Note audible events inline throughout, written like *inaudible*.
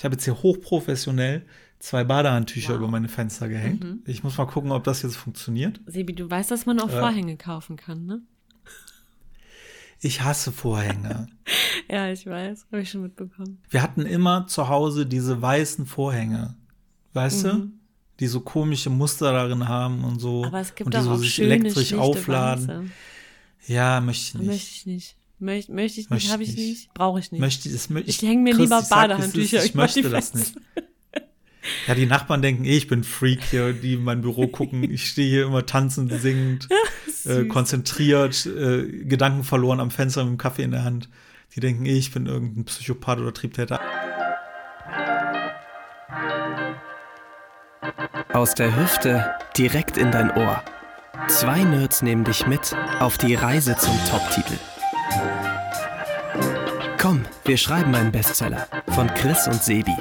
Ich habe jetzt hier hochprofessionell zwei Badehandtücher wow. über meine Fenster gehängt. Mhm. Ich muss mal gucken, ob das jetzt funktioniert. Sebi, du weißt, dass man auch äh, Vorhänge kaufen kann, ne? *laughs* Ich hasse Vorhänge. *laughs* ja, ich weiß, habe ich schon mitbekommen. Wir hatten immer zu Hause diese weißen Vorhänge, weißt mhm. du? Die so komische Muster darin haben und so. Aber es gibt und die auch so sich elektrisch aufladen. Weiße. Ja, möchte ich nicht. Möchte ich nicht. Möchte, möchte ich nicht, habe ich nicht, brauche ich nicht. Möchte, das, ich ich hänge mir Chris, lieber Badehandtücher. Ich, ich möchte das nicht. Ja, die Nachbarn denken, eh, ich bin Freak hier, die in mein Büro gucken. Ich stehe hier immer tanzend, singend, *laughs* äh, konzentriert, äh, Gedanken verloren am Fenster mit dem Kaffee in der Hand. Die denken, eh, ich bin irgendein Psychopath oder Triebtäter. Aus der Hüfte direkt in dein Ohr. Zwei Nerds nehmen dich mit auf die Reise zum Top-Titel. Komm, wir schreiben einen Bestseller von Chris und Sebi.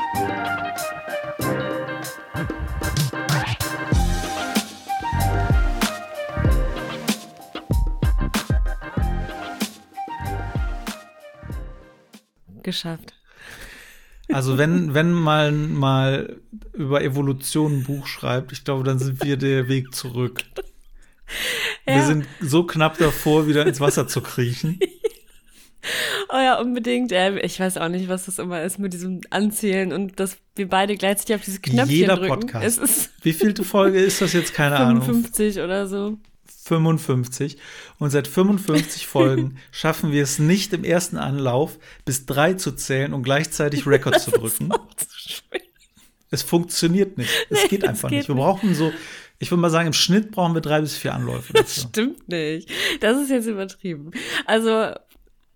geschafft. Also wenn, wenn man mal über Evolution ein Buch schreibt, ich glaube, dann sind wir der Weg zurück. *laughs* Ja. Wir sind so knapp davor, wieder ins Wasser zu kriechen. *laughs* *laughs* Oh ja, unbedingt. Ich weiß auch nicht, was das immer ist mit diesem Anzählen und dass wir beide gleichzeitig auf dieses Knöpfchen Jeder drücken. Podcast. Es ist *laughs* Wie vielte Folge ist das jetzt? Keine 55 Ahnung. 55 oder so. 55. Und seit 55 Folgen *laughs* schaffen wir es nicht im ersten Anlauf, bis drei zu zählen und gleichzeitig Rekord zu drücken. Es funktioniert nicht. Es nee, geht einfach geht nicht. Wir nicht. brauchen so, ich würde mal sagen, im Schnitt brauchen wir drei bis vier Anläufe. Das stimmt nicht. Das ist jetzt übertrieben. Also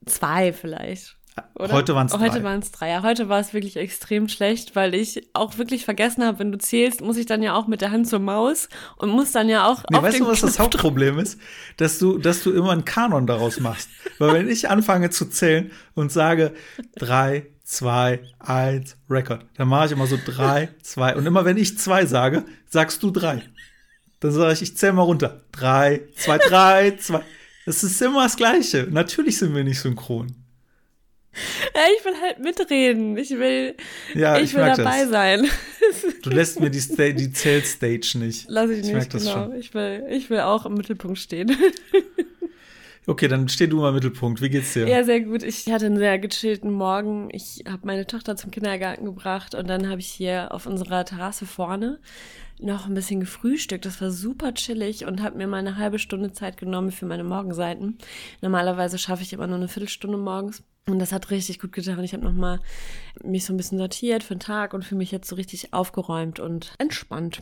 zwei vielleicht. Oder? Heute waren es drei. Heute waren es drei. Ja, heute war es wirklich extrem schlecht, weil ich auch wirklich vergessen habe, wenn du zählst, muss ich dann ja auch mit der Hand zur Maus und muss dann ja auch. Nee, weißt du, was das Hauptproblem ist? Dass du, dass du immer einen Kanon daraus machst. weil wenn ich anfange zu zählen und sage drei, zwei, eins, Record, dann mache ich immer so drei, zwei. Und immer wenn ich zwei sage, sagst du drei. Dann sage ich, ich zähle mal runter. Drei, zwei, drei, zwei. Das ist immer das Gleiche. Natürlich sind wir nicht synchron. Ja, ich will halt mitreden. Ich will, ja, ich, ich will dabei das. sein. Du lässt mir die, Sta die Zählstage nicht. Lass ich, ich nicht, genau. Ich will, ich will auch im Mittelpunkt stehen. Okay, dann steh du mal im Mittelpunkt. Wie geht's dir? Ja, sehr gut. Ich hatte einen sehr gechillten Morgen. Ich habe meine Tochter zum Kindergarten gebracht und dann habe ich hier auf unserer Terrasse vorne noch ein bisschen gefrühstückt. Das war super chillig und habe mir mal eine halbe Stunde Zeit genommen für meine Morgenseiten. Normalerweise schaffe ich immer nur eine Viertelstunde morgens. Und das hat richtig gut getan. Ich habe nochmal mich so ein bisschen sortiert für den Tag und für mich jetzt so richtig aufgeräumt und entspannt.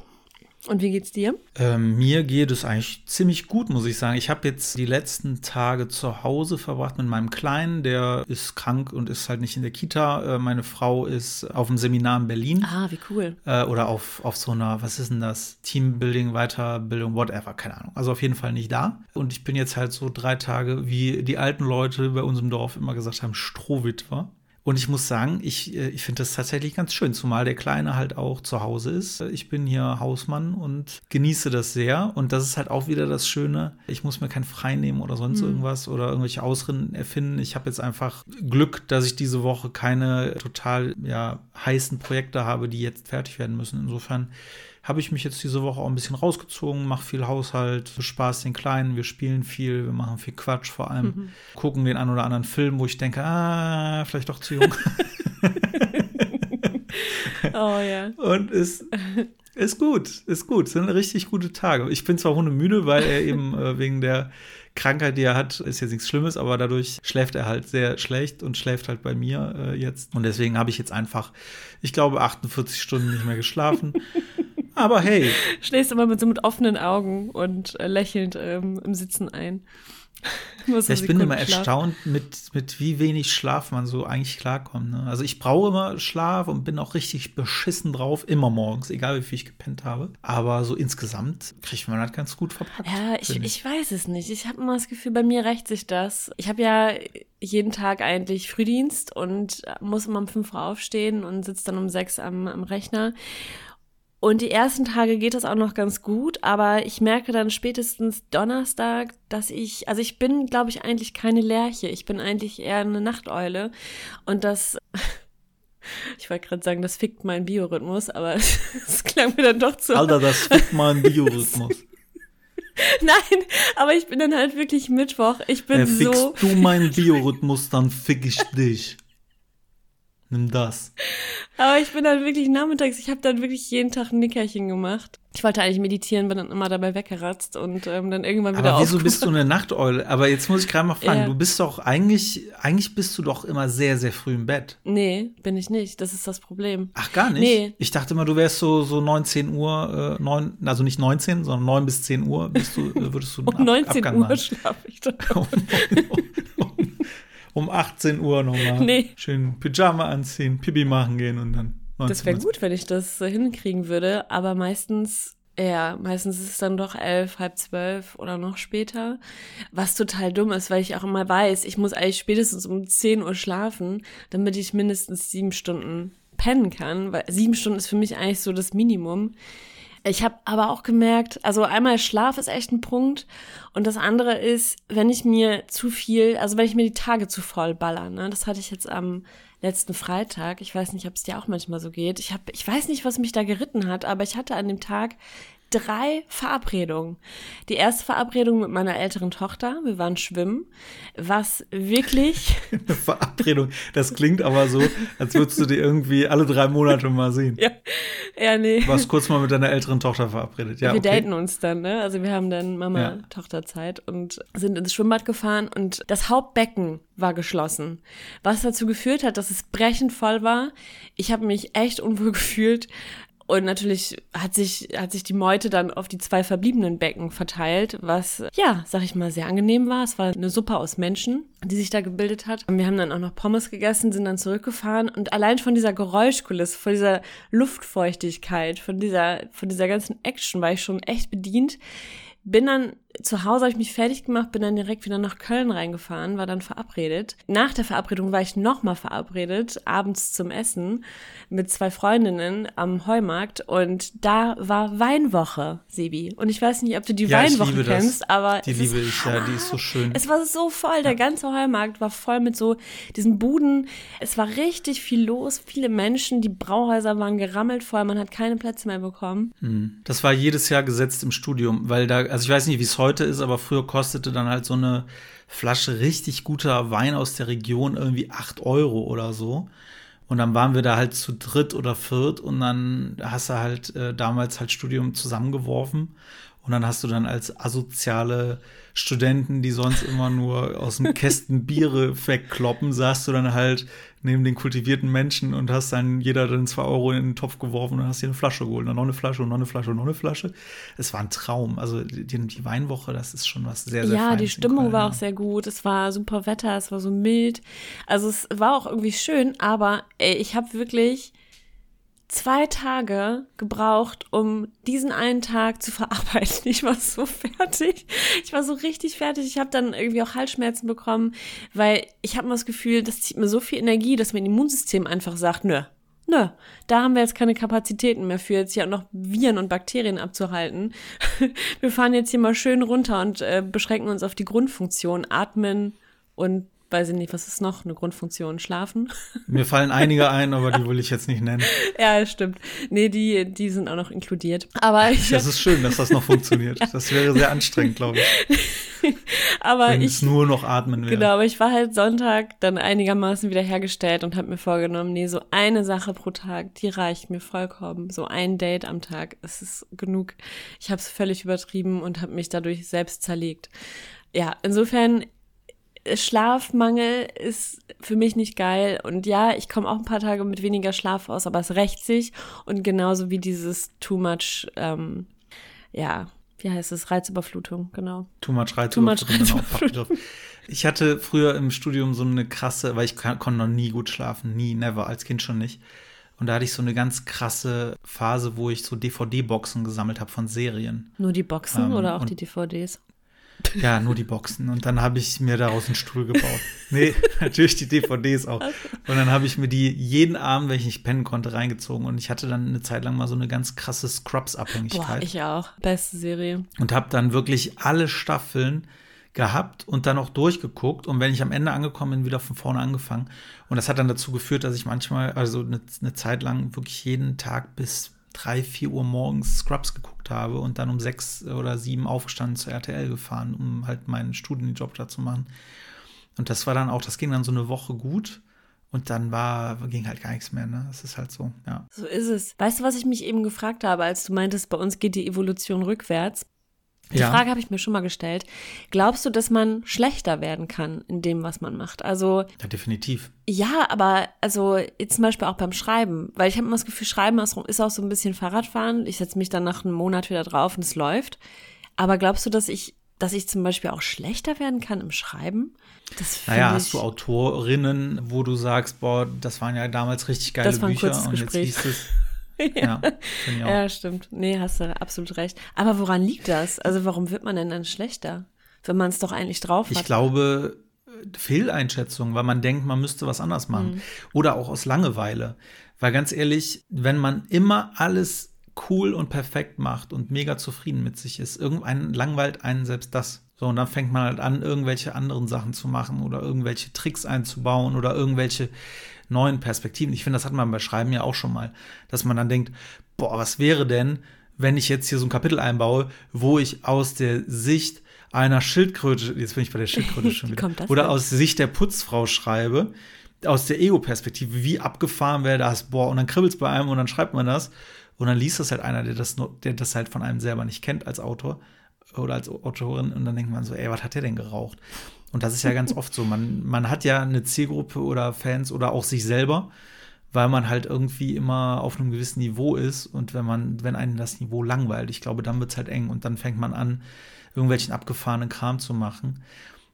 Und wie geht's dir? Ähm, mir geht es eigentlich ziemlich gut, muss ich sagen. Ich habe jetzt die letzten Tage zu Hause verbracht mit meinem Kleinen. Der ist krank und ist halt nicht in der Kita. Äh, meine Frau ist auf einem Seminar in Berlin. Ah, wie cool. Äh, oder auf, auf so einer, was ist denn das? Teambuilding, Weiterbildung, whatever, keine Ahnung. Also auf jeden Fall nicht da. Und ich bin jetzt halt so drei Tage, wie die alten Leute bei uns im Dorf immer gesagt haben, Strohwitwer. Und ich muss sagen, ich, äh, ich finde das tatsächlich ganz schön, zumal der Kleine halt auch zu Hause ist. Ich bin hier Hausmann und genieße das sehr. Und das ist halt auch wieder das Schöne. Ich muss mir kein Frei nehmen oder sonst mhm. irgendwas oder irgendwelche Ausreden erfinden. Ich habe jetzt einfach Glück, dass ich diese Woche keine total ja, heißen Projekte habe, die jetzt fertig werden müssen. Insofern habe ich mich jetzt diese Woche auch ein bisschen rausgezogen, mache viel Haushalt, Spaß den Kleinen, wir spielen viel, wir machen viel Quatsch vor allem, mhm. gucken den einen oder anderen Film, wo ich denke, ah, vielleicht doch zu jung. *laughs* oh ja. Und ist, ist gut, ist gut, sind richtig gute Tage. Ich bin zwar hundemüde, weil er eben äh, wegen der Krankheit, die er hat, ist jetzt nichts Schlimmes, aber dadurch schläft er halt sehr schlecht und schläft halt bei mir äh, jetzt. Und deswegen habe ich jetzt einfach, ich glaube, 48 Stunden nicht mehr geschlafen. Aber hey. *laughs* Schläfst immer mit so mit offenen Augen und äh, lächelnd ähm, im Sitzen ein. *laughs* ja, ich bin immer Schlaf. erstaunt, mit, mit wie wenig Schlaf man so eigentlich klarkommt. Ne? Also ich brauche immer Schlaf und bin auch richtig beschissen drauf, immer morgens, egal wie viel ich gepennt habe. Aber so insgesamt kriegt man das ganz gut verpackt. Ja, ich, ich. ich weiß es nicht. Ich habe immer das Gefühl, bei mir rächt sich das. Ich habe ja jeden Tag eigentlich Frühdienst und muss immer um 5 Uhr aufstehen und sitze dann um 6 am, am Rechner. Und die ersten Tage geht das auch noch ganz gut, aber ich merke dann spätestens Donnerstag, dass ich, also ich bin, glaube ich, eigentlich keine Lerche. Ich bin eigentlich eher eine Nachteule. Und das *laughs* Ich wollte gerade sagen, das fickt meinen Biorhythmus, aber *laughs* es klang mir dann doch zu. Alter, das *laughs* fickt meinen Biorhythmus. Nein, aber ich bin dann halt wirklich Mittwoch. Ich bin äh, fickst so. du meinen Biorhythmus, dann fick ich dich. Nimm das. Aber ich bin dann wirklich nachmittags, ich habe dann wirklich jeden Tag ein Nickerchen gemacht. Ich wollte eigentlich meditieren, bin dann immer dabei weggeratzt und ähm, dann irgendwann wieder Aber wieso bist du eine Nachteule? Aber jetzt muss ich gerade mal fragen, Ja. du bist doch eigentlich, eigentlich bist du doch immer sehr, sehr früh im Bett. Nee, bin ich nicht. Das ist das Problem. Ach, gar nicht? Nee. Ich dachte immer, du wärst so, so 19 Uhr, äh, 9, also nicht 19, sondern 9 bis 10 Uhr bist du, äh, würdest du einen *laughs* Um Ab- 19 Abgang Uhr schlafe ich dann. um, um, um 18 Uhr nochmal Nee. schön Pyjama anziehen, Pipi machen gehen und dann 19 Das wäre gut, wenn ich das so hinkriegen würde, aber meistens, ja, meistens ist es dann doch elf, halb zwölf oder noch später. Was total dumm ist, weil ich auch immer weiß, ich muss eigentlich spätestens um 10 Uhr schlafen, damit ich mindestens sieben Stunden pennen kann, weil sieben Stunden ist für mich eigentlich so das Minimum. Ich habe aber auch gemerkt, also einmal Schlaf ist echt ein Punkt und das andere ist, wenn ich mir zu viel, also wenn ich mir die Tage zu voll baller, ne, das hatte ich jetzt am letzten Freitag. Ich weiß nicht, ob es dir auch manchmal so geht. Ich habe, ich weiß nicht, was mich da geritten hat, aber ich hatte an dem Tag drei Verabredungen. Die erste Verabredung mit meiner älteren Tochter, wir waren schwimmen, was wirklich *laughs* Eine Verabredung. Das klingt aber so, als würdest du die irgendwie alle drei Monate mal sehen. ja, ja nee. Du warst kurz mal mit deiner älteren Tochter verabredet. Ja, wir okay. daten uns dann, ne? Also wir haben dann Ja. Mama-Tochter-Zeit und sind ins Schwimmbad gefahren und das Hauptbecken war geschlossen. Was dazu geführt hat, dass es brechend voll war. Ich habe mich echt unwohl *laughs* gefühlt. Und natürlich hat sich, hat sich die Meute dann auf die zwei verbliebenen Becken verteilt, was, ja, sag ich mal, sehr angenehm war. Es war eine Suppe aus Menschen, die sich da gebildet hat. Und wir haben dann auch noch Pommes gegessen, sind dann zurückgefahren. Und allein von dieser Geräuschkulisse, von dieser Luftfeuchtigkeit, von dieser, von dieser ganzen Action war ich schon echt bedient. Bin dann zu Hause, habe ich mich fertig gemacht, bin dann direkt wieder nach Köln reingefahren, war dann verabredet. Nach der Verabredung war ich nochmal verabredet, abends zum Essen mit zwei Freundinnen am Heumarkt und da war Weinwoche, Sebi. Und ich weiß nicht, ob du die Ja, Weinwoche liebe das. kennst, aber Die es liebe ist ich, ja, die ist so *laughs* schön. es war so voll, der ganze Heumarkt war voll mit so diesen Buden. Es war richtig viel los, viele Menschen, die Brauhäuser waren gerammelt voll, man hat keine Plätze mehr bekommen. Das war jedes Jahr gesetzt im Studium, weil da, also ich weiß nicht, wie es heute ist, aber früher kostete dann halt so eine Flasche richtig guter Wein aus der Region irgendwie 8 Euro oder so. Und dann waren wir da halt zu dritt oder viert und dann hast du halt äh, damals halt Studium zusammengeworfen. Und dann hast du dann als asoziale Studenten, die sonst immer nur aus dem Kästen Biere wegkloppen, saßt du dann halt neben den kultivierten Menschen und hast dann jeder dann zwei Euro in den Topf geworfen und hast dir eine Flasche geholt. Und dann noch eine Flasche und noch eine Flasche und noch eine Flasche. Es war ein Traum. Also die, die Weinwoche, das ist schon was sehr, sehr ja, Feines die Stimmung Köln, war ja. auch sehr gut. Es war super Wetter, es war so mild. Also es war auch irgendwie schön, aber ey, ich habe wirklich zwei Tage gebraucht, um diesen einen Tag zu *laughs* verarbeiten. Ich war so fertig. Ich war so richtig fertig. Ich habe dann irgendwie auch Halsschmerzen bekommen, weil ich habe immer das Gefühl, das zieht mir so viel Energie, dass mein Immunsystem einfach sagt, nö, nö, da haben wir jetzt keine Kapazitäten mehr für, jetzt hier auch noch Viren und Bakterien abzuhalten. *laughs* Wir fahren jetzt hier mal schön runter und äh, beschränken uns auf die Grundfunktion, atmen und weiß ich nicht, was ist noch eine Grundfunktion? Schlafen? *laughs* Mir fallen einige ein, aber die *laughs* will ich jetzt nicht nennen. ja, stimmt. Nee, die, die sind auch noch inkludiert. Aber ich, Das ist schön, dass das noch funktioniert. *laughs* Das wäre sehr anstrengend, glaube ich, aber wenn ich, es nur noch atmen wäre. Genau, aber ich war halt Sonntag dann einigermaßen wiederhergestellt und habe mir vorgenommen, nee, so eine Sache pro Tag, die reicht mir vollkommen. So ein Date am Tag, es ist genug. Ich habe es völlig übertrieben und habe mich dadurch selbst zerlegt. Ja, insofern Schlafmangel ist für mich nicht geil und ja, ich komme auch ein paar Tage mit weniger Schlaf aus, aber es rächt sich und genauso wie dieses too much, ähm, ja, wie heißt es, Reizüberflutung, genau. Too much Reiz. Too much genau, Reizüberflutung. Fachbegriff. Ich hatte früher im Studium so eine krasse, weil ich konnte noch nie gut schlafen, nie, never, als Kind schon nicht. Und da hatte ich so eine ganz krasse Phase, wo ich so DVD-Boxen gesammelt habe von Serien. Nur die Boxen Ähm, oder auch die DVDs? Ja, nur die Boxen. Und dann habe ich mir daraus einen Stuhl gebaut. Nee, *laughs* natürlich die DVDs auch. Und dann habe ich mir die jeden Abend, wenn ich nicht pennen konnte, reingezogen. Und ich hatte dann eine Zeit lang mal so eine ganz krasse Boah, Scrubs-Abhängigkeit. ich auch. Beste Serie. und habe dann wirklich alle Staffeln gehabt und dann auch durchgeguckt. Und wenn ich am Ende angekommen bin, wieder von vorne angefangen. Und das hat dann dazu geführt, dass ich manchmal, also eine, eine Zeit lang wirklich jeden Tag bis drei, vier Uhr morgens Scrubs geguckt habe und dann um sechs oder sieben aufgestanden zur RTL gefahren, um halt meinen Studienjob da zu machen. Und das war dann auch, das ging dann so eine Woche gut. Und dann war, ging halt gar nichts mehr, ne? Das ist halt so, ja. So ist es. Weißt du, was ich mich eben gefragt habe, als du meintest, bei uns geht die Evolution rückwärts? Die ja. Frage habe ich mir schon mal gestellt. Glaubst du, dass man schlechter werden kann in dem, was man macht? Also ja, definitiv. Ja, aber also zum Beispiel auch beim Schreiben, weil ich habe immer das Gefühl, Schreiben ist auch so ein bisschen Fahrradfahren. Ich setze mich dann nach einem Monat wieder drauf und es läuft. Aber glaubst du, dass ich, dass ich zum Beispiel auch schlechter werden kann im Schreiben? Das naja, hast du Autorinnen, wo du sagst, boah, das waren ja damals richtig geile das war ein Bücher und Gespräch. jetzt liest es *laughs* *laughs* ja, ja, ja, stimmt. Nee, hast du absolut recht. Aber woran liegt das? Also warum wird man denn dann schlechter, wenn man es doch eigentlich drauf hat? Ich glaube, Fehleinschätzung, weil man denkt, man müsste was anders machen. Mhm. Oder auch aus Langeweile. Weil ganz ehrlich, wenn man immer alles cool und perfekt macht und mega zufrieden mit sich ist, irgendein langweilt einen selbst das. So, und dann fängt man halt an, irgendwelche anderen Sachen zu machen oder irgendwelche Tricks einzubauen oder irgendwelche neuen Perspektiven. Ich finde, das hat man bei Schreiben ja auch schon mal, dass man dann denkt, boah, was wäre denn, wenn ich jetzt hier so ein Kapitel einbaue, wo ich aus der Sicht einer Schildkröte, jetzt bin ich bei der Schildkröte *laughs* schon wieder, oder aus Sicht der Putzfrau schreibe, aus der Ego-Perspektive, wie abgefahren wäre das, boah, und dann kribbelt es bei einem und dann schreibt man das und dann liest das halt einer, der das, der das halt von einem selber nicht kennt als Autor oder als Autorin und dann denkt man so, ey, was hat der denn geraucht? Und das ist ja ganz *laughs* oft so. Man, man hat ja eine Zielgruppe oder Fans oder auch sich selber, weil man halt irgendwie immer auf einem gewissen Niveau ist. Und wenn man, wenn einen das Niveau langweilt, ich glaube, dann wird es halt eng und dann fängt man an, irgendwelchen abgefahrenen Kram zu machen.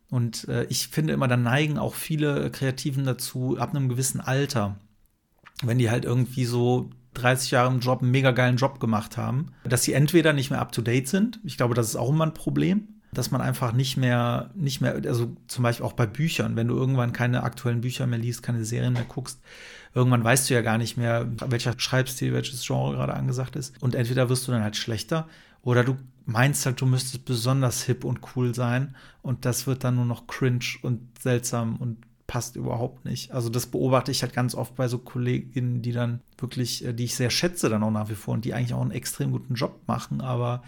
Und äh, ich finde immer, dann neigen auch viele Kreativen dazu, ab einem gewissen Alter, wenn die halt irgendwie so 30 Jahre im Job einen mega geilen Job gemacht haben, dass sie entweder nicht mehr up to date sind. Ich glaube, das ist auch immer ein Problem dass man einfach nicht mehr, nicht mehr, also zum Beispiel auch bei Büchern, wenn du irgendwann keine aktuellen Bücher mehr liest, keine Serien mehr guckst, irgendwann weißt du ja gar nicht mehr, welcher Schreibstil, welches Genre gerade angesagt ist. Und entweder wirst du dann halt schlechter oder du meinst halt, du müsstest besonders hip und cool sein und das wird dann nur noch cringe und seltsam und passt überhaupt nicht. Also das beobachte ich halt ganz oft bei so Kolleginnen, die dann wirklich, äh, die ich sehr schätze dann auch nach wie vor und die eigentlich auch einen extrem guten Job machen, aber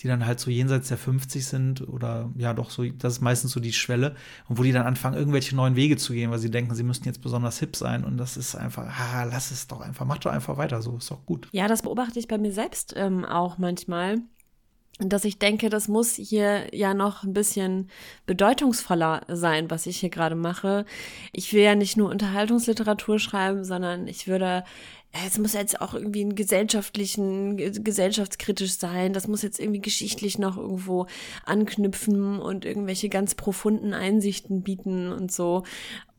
die dann halt so jenseits der 50 sind oder ja doch so, das ist meistens so die Schwelle und wo die dann anfangen, irgendwelche neuen Wege zu gehen, weil sie denken, sie müssten jetzt besonders hip sein und das ist einfach, ah, lass es doch einfach, mach doch einfach weiter, so ist doch gut. Ja, das beobachte ich bei mir selbst ähm, auch manchmal dass ich denke, das muss hier ja noch ein bisschen bedeutungsvoller sein, was ich hier gerade mache. Ich will ja nicht nur Unterhaltungsliteratur schreiben, sondern ich würde es muss jetzt auch irgendwie einen gesellschaftlichen, gesellschaftskritisch sein. Das muss jetzt irgendwie geschichtlich noch irgendwo anknüpfen und irgendwelche ganz profunden Einsichten bieten und so.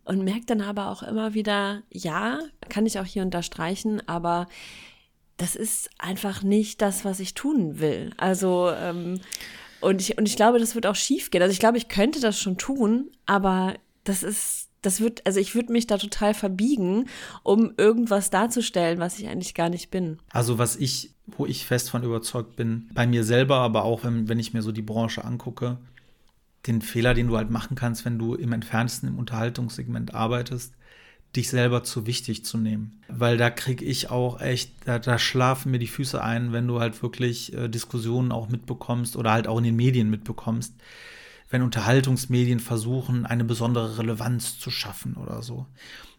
Und merkt dann aber auch immer wieder, ja, kann ich auch hier unterstreichen, aber das ist einfach nicht das, was ich tun will. Also, ähm, und ich, und ich glaube, das wird auch schief gehen. Also ich glaube, ich könnte das schon tun, aber das ist das wird, also ich würde mich da total verbiegen, um irgendwas darzustellen, was ich eigentlich gar nicht bin. Also was ich, wo ich fest von überzeugt bin, bei mir selber, aber auch wenn, wenn ich mir so die Branche angucke, den Fehler, den du halt machen kannst, wenn du im entferntesten im Unterhaltungssegment arbeitest, dich selber zu wichtig zu nehmen. Weil da kriege ich auch echt, da, da, schlafen mir die Füße ein, wenn du halt wirklich äh, Diskussionen auch mitbekommst oder halt auch in den Medien mitbekommst wenn Unterhaltungsmedien versuchen, eine besondere Relevanz zu schaffen oder so.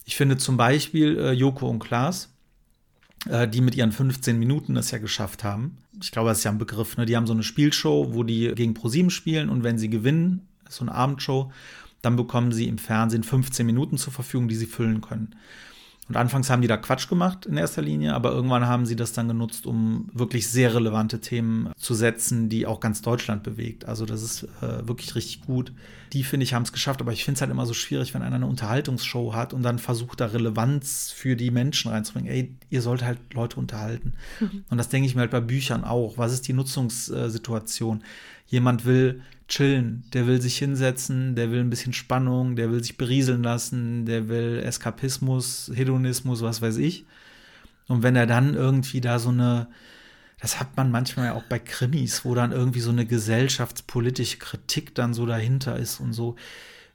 Ich finde zum Beispiel äh, Joko und Klaas, äh, die mit ihren 15 Minuten es ja geschafft haben. Ich glaube, das ist ja ein Begriff. Ne? Die haben so eine Spielshow, wo die gegen ProSieben spielen und wenn sie gewinnen, so eine Abendshow, dann bekommen sie im Fernsehen 15 Minuten zur Verfügung, die sie füllen können. Und anfangs haben die da Quatsch gemacht in erster Linie, aber irgendwann haben sie das dann genutzt, um wirklich sehr relevante Themen zu setzen, die auch ganz Deutschland bewegt. Also das ist äh, wirklich richtig gut. Die, finde ich, haben es geschafft, aber ich finde es halt immer so schwierig, wenn einer eine Unterhaltungsshow hat und dann versucht, da Relevanz für die Menschen reinzubringen. Ey, ihr sollt halt Leute unterhalten. Mhm. Und das denke ich mir halt bei Büchern auch. Was ist die Nutzungssituation? Jemand will chillen, der will sich hinsetzen, der will ein bisschen Spannung, der will sich berieseln lassen, der will Eskapismus, Hedonismus, was weiß ich. Und wenn er dann irgendwie da so eine das hat man manchmal ja auch bei Krimis, wo dann irgendwie so eine gesellschaftspolitische Kritik dann so dahinter ist und so.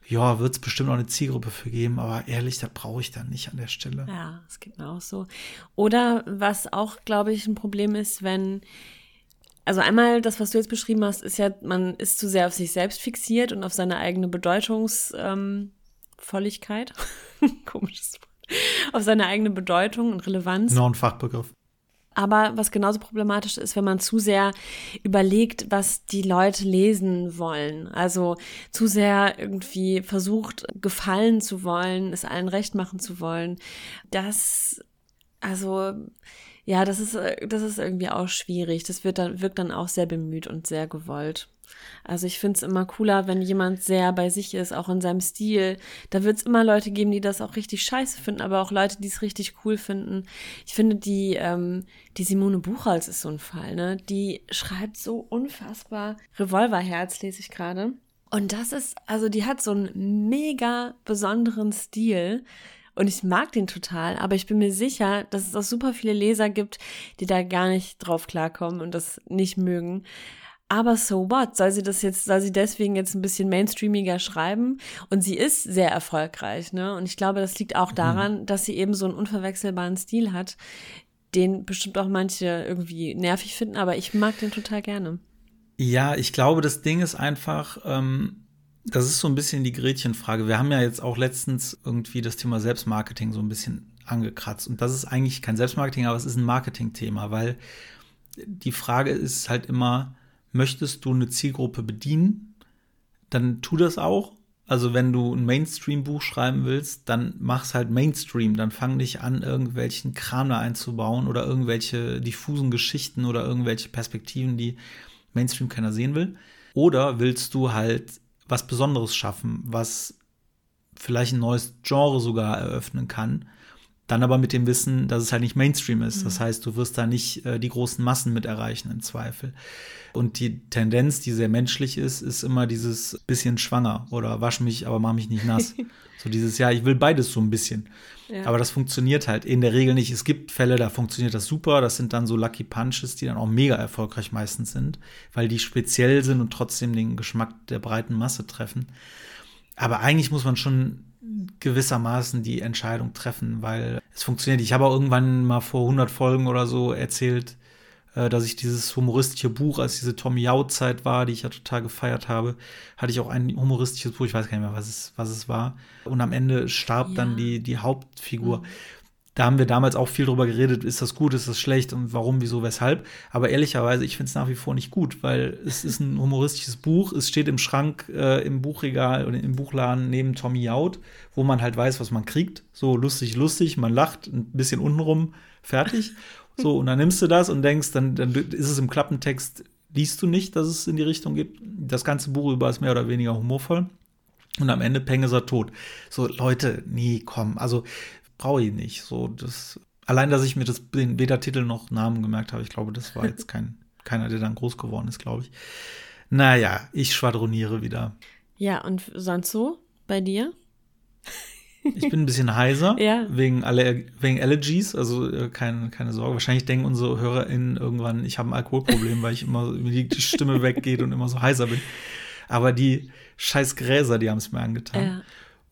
Ja, wird es bestimmt auch eine Zielgruppe für geben, aber ehrlich, das brauche ich dann nicht an der Stelle. Ja, es geht mir auch so. Oder was auch, glaube ich, ein Problem ist, wenn also einmal das, was du jetzt beschrieben hast, ist ja, man ist zu sehr auf sich selbst fixiert und auf seine eigene Bedeutungsvolligkeit. Ähm, *laughs* Komisches Wort. Auf seine eigene Bedeutung und Relevanz. Noch ein Fachbegriff. Aber was genauso problematisch ist, wenn man zu sehr überlegt, was die Leute lesen wollen. Also zu sehr irgendwie versucht, gefallen zu wollen, es allen recht machen zu wollen. Das, also, ja, das ist, das ist irgendwie auch schwierig. Das wird dann, wirkt dann auch sehr bemüht und sehr gewollt. Also ich finde es immer cooler, wenn jemand sehr bei sich ist, auch in seinem Stil. Da wird es immer Leute geben, die das auch richtig scheiße finden, aber auch Leute, die es richtig cool finden. Ich finde, die, ähm, die Simone Buchholz ist so ein Fall, ne? Die schreibt so unfassbar Revolverherz, lese ich gerade. Und das ist, also die hat so einen mega besonderen Stil. Und ich mag den total, aber ich bin mir sicher, dass es auch super viele Leser gibt, die da gar nicht drauf klarkommen und das nicht mögen. Aber so what? Soll sie das jetzt, soll sie deswegen jetzt ein bisschen mainstreamiger schreiben? Und sie ist sehr erfolgreich, ne? Und ich glaube, das liegt auch mhm. daran, mhm. dass sie eben so einen unverwechselbaren Stil hat, den bestimmt auch manche irgendwie nervig finden, aber ich mag den total gerne. Ja, ich glaube, das Ding ist einfach, ähm, das ist so ein bisschen die Gretchenfrage. Wir haben ja jetzt auch letztens irgendwie das Thema Selbstmarketing so ein bisschen angekratzt. Und das ist eigentlich kein Selbstmarketing, aber es ist ein Marketingthema, weil die Frage ist halt immer, möchtest du eine Zielgruppe bedienen, dann tu das auch. Also wenn du ein Mainstream-Buch schreiben willst, dann mach's halt Mainstream. Dann fang nicht an, irgendwelchen Kram da einzubauen oder irgendwelche diffusen Geschichten oder irgendwelche Perspektiven, die Mainstream keiner sehen will. Oder willst du halt was Besonderes schaffen, was vielleicht ein neues Genre sogar eröffnen kann, dann aber mit dem Wissen, dass es halt nicht Mainstream ist. Das mhm. heißt, du wirst da nicht äh, die großen Massen mit erreichen im Zweifel. Und die Tendenz, die sehr menschlich ist, ist immer dieses bisschen schwanger oder wasch mich, aber mach mich nicht nass. *laughs* so dieses, ja, ich will beides so ein bisschen. Ja. Aber das funktioniert halt in der Regel nicht. Es gibt Fälle, da funktioniert das super. Das sind dann so Lucky Punches, die dann auch mega erfolgreich meistens sind, weil die speziell sind und trotzdem den Geschmack der breiten Masse treffen. Aber eigentlich muss man schon gewissermaßen die Entscheidung treffen, weil es funktioniert. Ich habe auch irgendwann mal vor 100 Folgen oder so erzählt, äh, dass ich dieses humoristische Buch, als diese Tom Yao-Zeit war, die ich ja total gefeiert habe, hatte ich auch ein humoristisches Buch, ich weiß gar nicht mehr, was es, was es war. Und am Ende starb ja. dann die, die Hauptfigur. Mhm da haben wir damals auch viel drüber geredet, ist das gut, ist das schlecht und warum, wieso, weshalb. Aber ehrlicherweise, ich finde es nach wie vor nicht gut, weil es ist ein humoristisches Buch, es steht im Schrank, äh, im Buchregal oder im Buchladen neben Tommy Jaud, wo man halt weiß, was man kriegt. So lustig, lustig, man lacht ein bisschen untenrum, fertig. *laughs* So, und dann nimmst du das und denkst, dann, dann ist es im Klappentext, liest du nicht, dass es in die Richtung geht. Das ganze Buch über ist mehr oder weniger humorvoll. Und am Ende Peng ist er tot. So, Leute, nee, komm. Also, brauche ich nicht. So, das, allein, dass ich mir das, den weder Titel noch Namen gemerkt habe, ich glaube, das war jetzt kein, *laughs* keiner, der dann groß geworden ist, glaube ich. Naja, ich schwadroniere wieder. Ja, und sonst so bei dir? Ich bin ein bisschen heiser *laughs* ja. wegen, Aller wegen Allergies, also äh, keine, keine Sorge. Wahrscheinlich denken unsere HörerInnen irgendwann, ich habe ein Alkoholproblem, weil ich immer die, die Stimme *laughs* weggeht und immer so heiser bin. Aber die scheiß Gräser, die haben es mir angetan. Ja.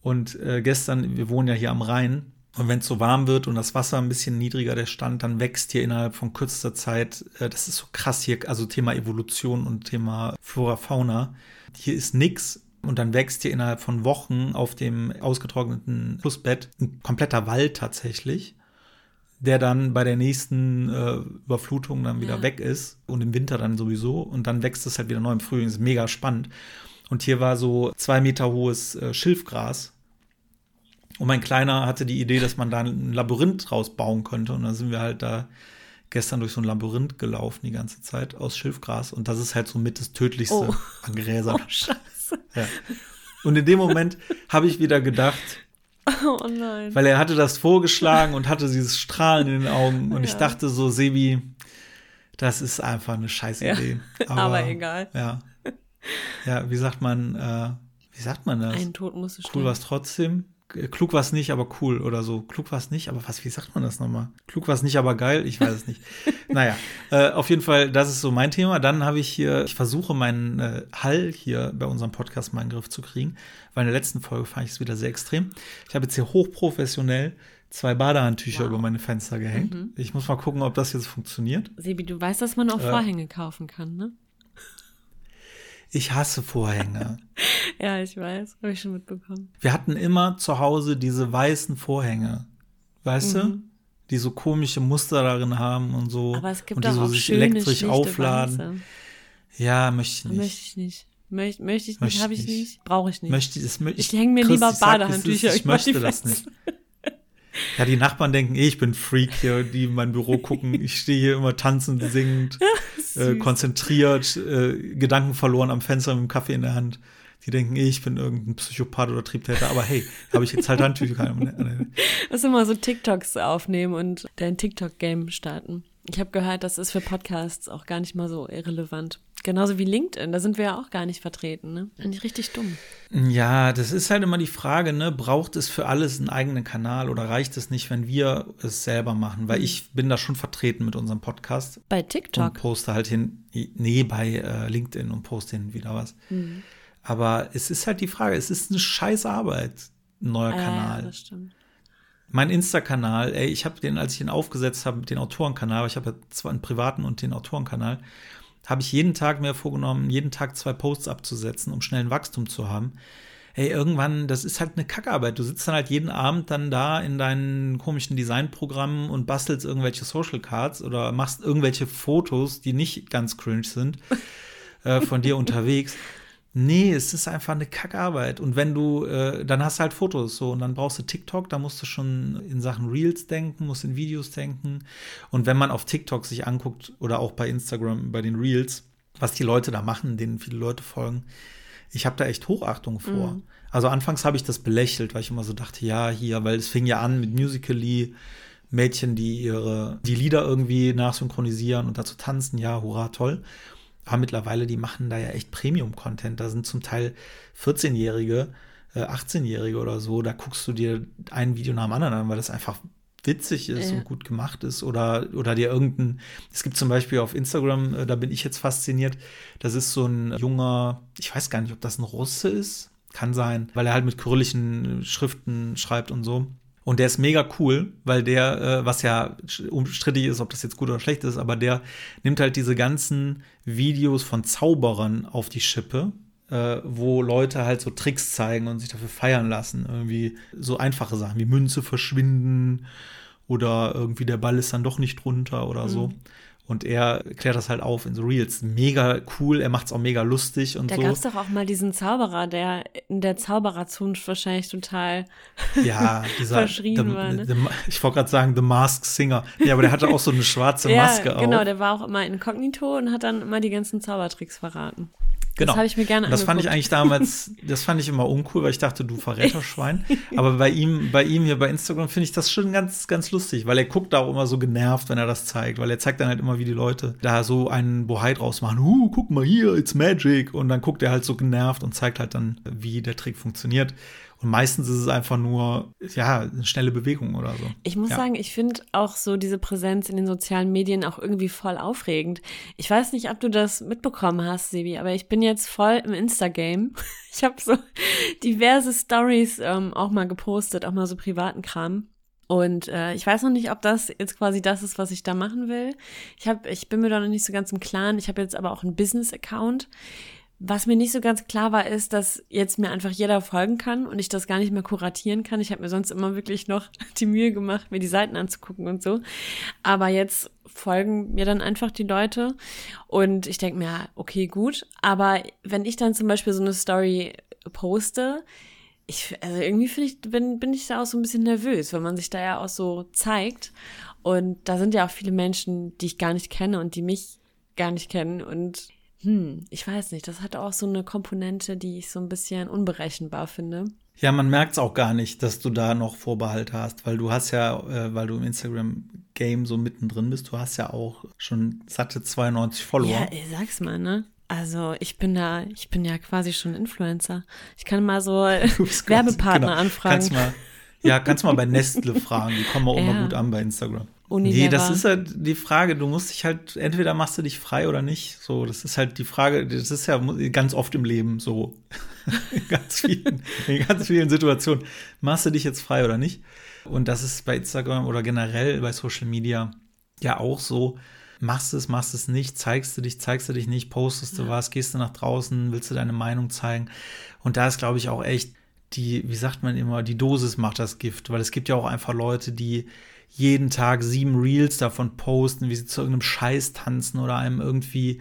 Und äh, gestern, wir wohnen ja hier am Rhein, und wenn es so warm wird und das Wasser ein bisschen niedriger der Stand, dann wächst hier innerhalb von kürzester Zeit, äh, das ist so krass hier, also Thema Evolution und Thema Flora, Fauna. Hier ist nix und dann wächst hier innerhalb von Wochen auf dem ausgetrockneten Flussbett ein kompletter Wald tatsächlich, der dann bei der nächsten äh, Überflutung dann wieder ja. weg ist und im Winter dann sowieso und dann wächst es halt wieder neu im Frühling. Das ist mega spannend. Und hier war so zwei Meter hohes äh, Schilfgras und mein Kleiner hatte die Idee, dass man da ein Labyrinth draus bauen könnte. Und dann sind wir halt da gestern durch so ein Labyrinth gelaufen die ganze Zeit aus Schilfgras. Und das ist halt so mit das Tödlichste oh. an Gräsern. Oh, scheiße. Ja. Und in dem Moment habe ich wieder gedacht, *laughs* oh nein. Weil er hatte das vorgeschlagen und hatte dieses Strahlen in den Augen. Und ja. ich dachte so, Sebi, das ist einfach eine scheiß Idee. Ja. *laughs* Aber, Aber, egal. Ja. Ja, wie sagt man, äh, wie sagt man das? Ein Tod musste Cool war es trotzdem. Klug war es nicht, aber cool oder so. Klug war es nicht, aber was, wie sagt man das nochmal? Klug war es nicht, aber geil, ich weiß es nicht. *laughs* naja, äh, auf jeden Fall, das ist so mein Thema. Dann habe ich hier, ich versuche meinen äh, Hall hier bei unserem Podcast mal in den Griff zu kriegen, weil in der letzten Folge fand ich es wieder sehr extrem. Ich habe jetzt hier hochprofessionell zwei Badehandtücher Wow. über meine Fenster gehängt. Mhm. Ich muss mal gucken, ob das jetzt funktioniert. Sebi, du weißt, dass man auch Äh. Vorhänge kaufen kann, ne? Ich hasse Vorhänge. *laughs* Ja, ich weiß. Habe ich schon mitbekommen. Wir hatten immer zu Hause diese weißen Vorhänge. Weißt du? Die so komische Muster darin haben und so. Aber es gibt und die auch, so sich schöne, elektrisch aufladen. Weiße. Ja, möchte ich nicht. Möchte ich nicht. Möcht, möchte ich nicht, habe ich nicht. brauche ich nicht. Möchte das, mö- Ich hänge mir Chris, lieber ich Badehandtücher ist- Ich die möchte das nicht. Ja, die Nachbarn denken, eh, ich bin Freak hier, die in mein Büro gucken. Ich stehe hier immer tanzend, singend, *laughs* äh, konzentriert, äh, Gedanken verloren am Fenster mit dem Kaffee in der Hand. Die denken, eh, ich bin irgendein Psychopath oder Triebtäter. Aber hey, habe ich jetzt halt Handtücher. Lass mal so TikToks aufnehmen und dein TikTok-Game starten. Ich habe gehört, das ist für Podcasts auch gar nicht mal so irrelevant. Genauso wie LinkedIn, da sind wir ja auch gar nicht vertreten, ne? Finde ich richtig dumm. Ja, das ist halt immer die Frage, ne? Braucht es für alles einen eigenen Kanal oder reicht es nicht, wenn wir es selber machen? Weil ich bin da schon vertreten mit unserem Podcast Bei und TikTok. poste halt hin, nee, bei äh, LinkedIn und poste hin wieder was. Mhm. Aber es ist halt die Frage, es ist eine scheiß Arbeit, ein neuer Ah, ja, Kanal. das stimmt. mein Insta-Kanal, ey, ich habe den, als ich ihn aufgesetzt habe, den Autorenkanal, ich habe ja zwar einen privaten und den Autorenkanal, habe ich jeden Tag mir vorgenommen, jeden Tag zwei Posts abzusetzen, um schnell ein Wachstum zu haben. Ey, irgendwann, das ist halt eine Kackarbeit. Du sitzt dann halt jeden Abend dann da in deinen komischen Designprogrammen und bastelst irgendwelche Social Cards oder machst irgendwelche Fotos, die nicht ganz cringe sind, äh, von dir *laughs* unterwegs. Nee, es ist einfach eine Kackarbeit. Und wenn du, äh, dann hast du halt Fotos so und dann brauchst du TikTok, da musst du schon in Sachen Reels denken, musst in Videos denken. Und wenn man auf TikTok sich anguckt oder auch bei Instagram, bei den Reels, was die Leute da machen, denen viele Leute folgen, ich habe da echt Hochachtung vor. Also anfangs habe ich das belächelt, weil ich immer so dachte, ja, hier, weil es fing ja an mit Musical.ly, Mädchen, die ihre, die Lieder irgendwie nachsynchronisieren und dazu tanzen, ja, hurra, toll. Aber mittlerweile, die machen da ja echt Premium-Content. Da sind zum Teil 14-Jährige, äh, 18-Jährige oder so. Da guckst du dir ein Video nach dem anderen an, weil das einfach witzig ist Ja. und gut gemacht ist. Oder, oder dir irgendein, es gibt zum Beispiel auf Instagram, äh, da bin ich jetzt fasziniert, das ist so ein junger, ich weiß gar nicht, ob das ein Russe ist. Kann sein, weil er halt mit kyrillischen Schriften schreibt und so. Und der ist mega cool, weil der, äh, was ja umstrittig ist, ob das jetzt gut oder schlecht ist, aber der nimmt halt diese ganzen Videos von Zauberern auf die Schippe, äh, wo Leute halt so Tricks zeigen und sich dafür feiern lassen. Irgendwie so einfache Sachen wie Münze verschwinden oder irgendwie der Ball ist dann doch nicht drunter oder so. Und er klärt das halt auf in so Reels. Mega cool, er macht es auch mega lustig und Da so. gab es doch auch mal diesen Zauberer, der in der Zaubererzunft wahrscheinlich total. Ja, dieser. *laughs* verschrien the, war, ne? the, ich wollte gerade sagen, The Mask Singer. Ja, aber der hatte auch so eine schwarze *laughs* Maske ja, genau, auf. der war auch immer inkognito und hat dann immer die ganzen Zaubertricks verraten. Genau. Das habe ich mir gerne Und das fand ich angeguckt. eigentlich damals, *laughs* das fand ich immer uncool, weil ich dachte, du Verräterschwein. *laughs* Aber bei ihm, bei ihm hier bei Instagram finde ich das schon ganz, ganz lustig, weil er guckt da auch immer so genervt, wenn er das zeigt, weil er zeigt dann halt immer, wie die Leute da so einen Bohai draus machen. Uh, guck mal hier, it's magic. Und dann guckt er halt so genervt und zeigt halt dann, wie der Trick funktioniert. Und meistens ist es einfach nur, ja, eine schnelle Bewegung oder so. Ich muss Ja. sagen, ich finde auch so diese Präsenz in den sozialen Medien auch irgendwie voll aufregend. Ich weiß nicht, ob du das mitbekommen hast, Sebi, aber ich bin jetzt voll im Instagame. *laughs* Ich habe so diverse Stories ähm, auch mal gepostet, auch mal so privaten Kram. Und äh, ich weiß noch nicht, ob das jetzt quasi das ist, was ich da machen will. Ich, hab, ich bin mir da noch nicht so ganz im Klaren. Ich habe jetzt aber auch einen Business-Account. Was mir nicht so ganz klar war, ist, dass jetzt mir einfach jeder folgen kann und ich das gar nicht mehr kuratieren kann. Ich habe mir sonst immer wirklich noch *laughs* die Mühe gemacht, mir die Seiten anzugucken und so. Aber jetzt folgen mir dann einfach die Leute und ich denke mir, okay, gut. Aber wenn ich dann zum Beispiel so eine Story poste, ich, also irgendwie finde ich, bin, bin ich da auch so ein bisschen nervös, wenn man sich da ja auch so zeigt. Und da sind ja auch viele Menschen, die ich gar nicht kenne und die mich gar nicht kennen. Und hm, ich weiß nicht, das hat auch so eine Komponente, die ich so ein bisschen unberechenbar finde. Ja, man merkt es auch gar nicht, dass du da noch Vorbehalt hast, weil du hast ja, äh, weil du im Instagram-Game so mittendrin bist, du hast ja auch schon satte 92 Follower. Ja, ey, sag's mal, ne? Also ich bin da, ich bin ja quasi schon Influencer. Ich kann mal so *laughs* Du *laughs* Werbepartner genau. anfragen. Kannst mal, ja, kannst mal bei *laughs* Nestle fragen. Die kommen auch immer Ja. gut an bei Instagram. Unilever. Nee, das ist halt die Frage. Du musst dich halt, entweder machst du dich frei oder nicht. So, das ist halt die Frage. Das ist ja ganz oft im Leben so. in, *laughs* ganz vielen, in ganz vielen Situationen. Machst du dich jetzt frei oder nicht? Und das ist bei Instagram oder generell bei Social Media ja auch so. Machst du es, machst du es nicht, zeigst du dich, zeigst du dich nicht, postest du was, gehst du nach draußen, willst du deine Meinung zeigen. Und da ist, glaube ich, auch echt die, wie sagt man immer, die Dosis macht das Gift, weil es gibt ja auch einfach Leute, die jeden Tag sieben Reels davon posten, wie sie zu irgendeinem Scheiß tanzen oder einem irgendwie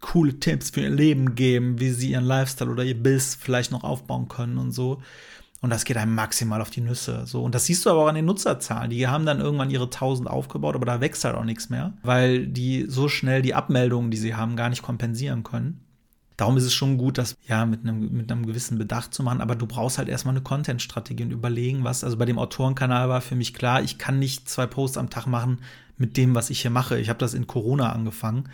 coole Tipps für ihr Leben geben, wie sie ihren Lifestyle oder ihr Biss vielleicht noch aufbauen können und so. Und das geht einem maximal auf die Nüsse. So. Und das siehst du aber auch an den Nutzerzahlen. Die haben dann irgendwann ihre 1000 aufgebaut, aber da wächst halt auch nichts mehr, weil die so schnell die Abmeldungen, die sie haben, gar nicht kompensieren können. Darum ist es schon gut, das ja mit einem, mit einem gewissen Bedacht zu machen, aber du brauchst halt erstmal eine Content-Strategie und überlegen, was. Also bei dem Autorenkanal war für mich klar, ich kann nicht zwei Posts am Tag machen mit dem, was ich hier mache. Ich habe das in Corona angefangen.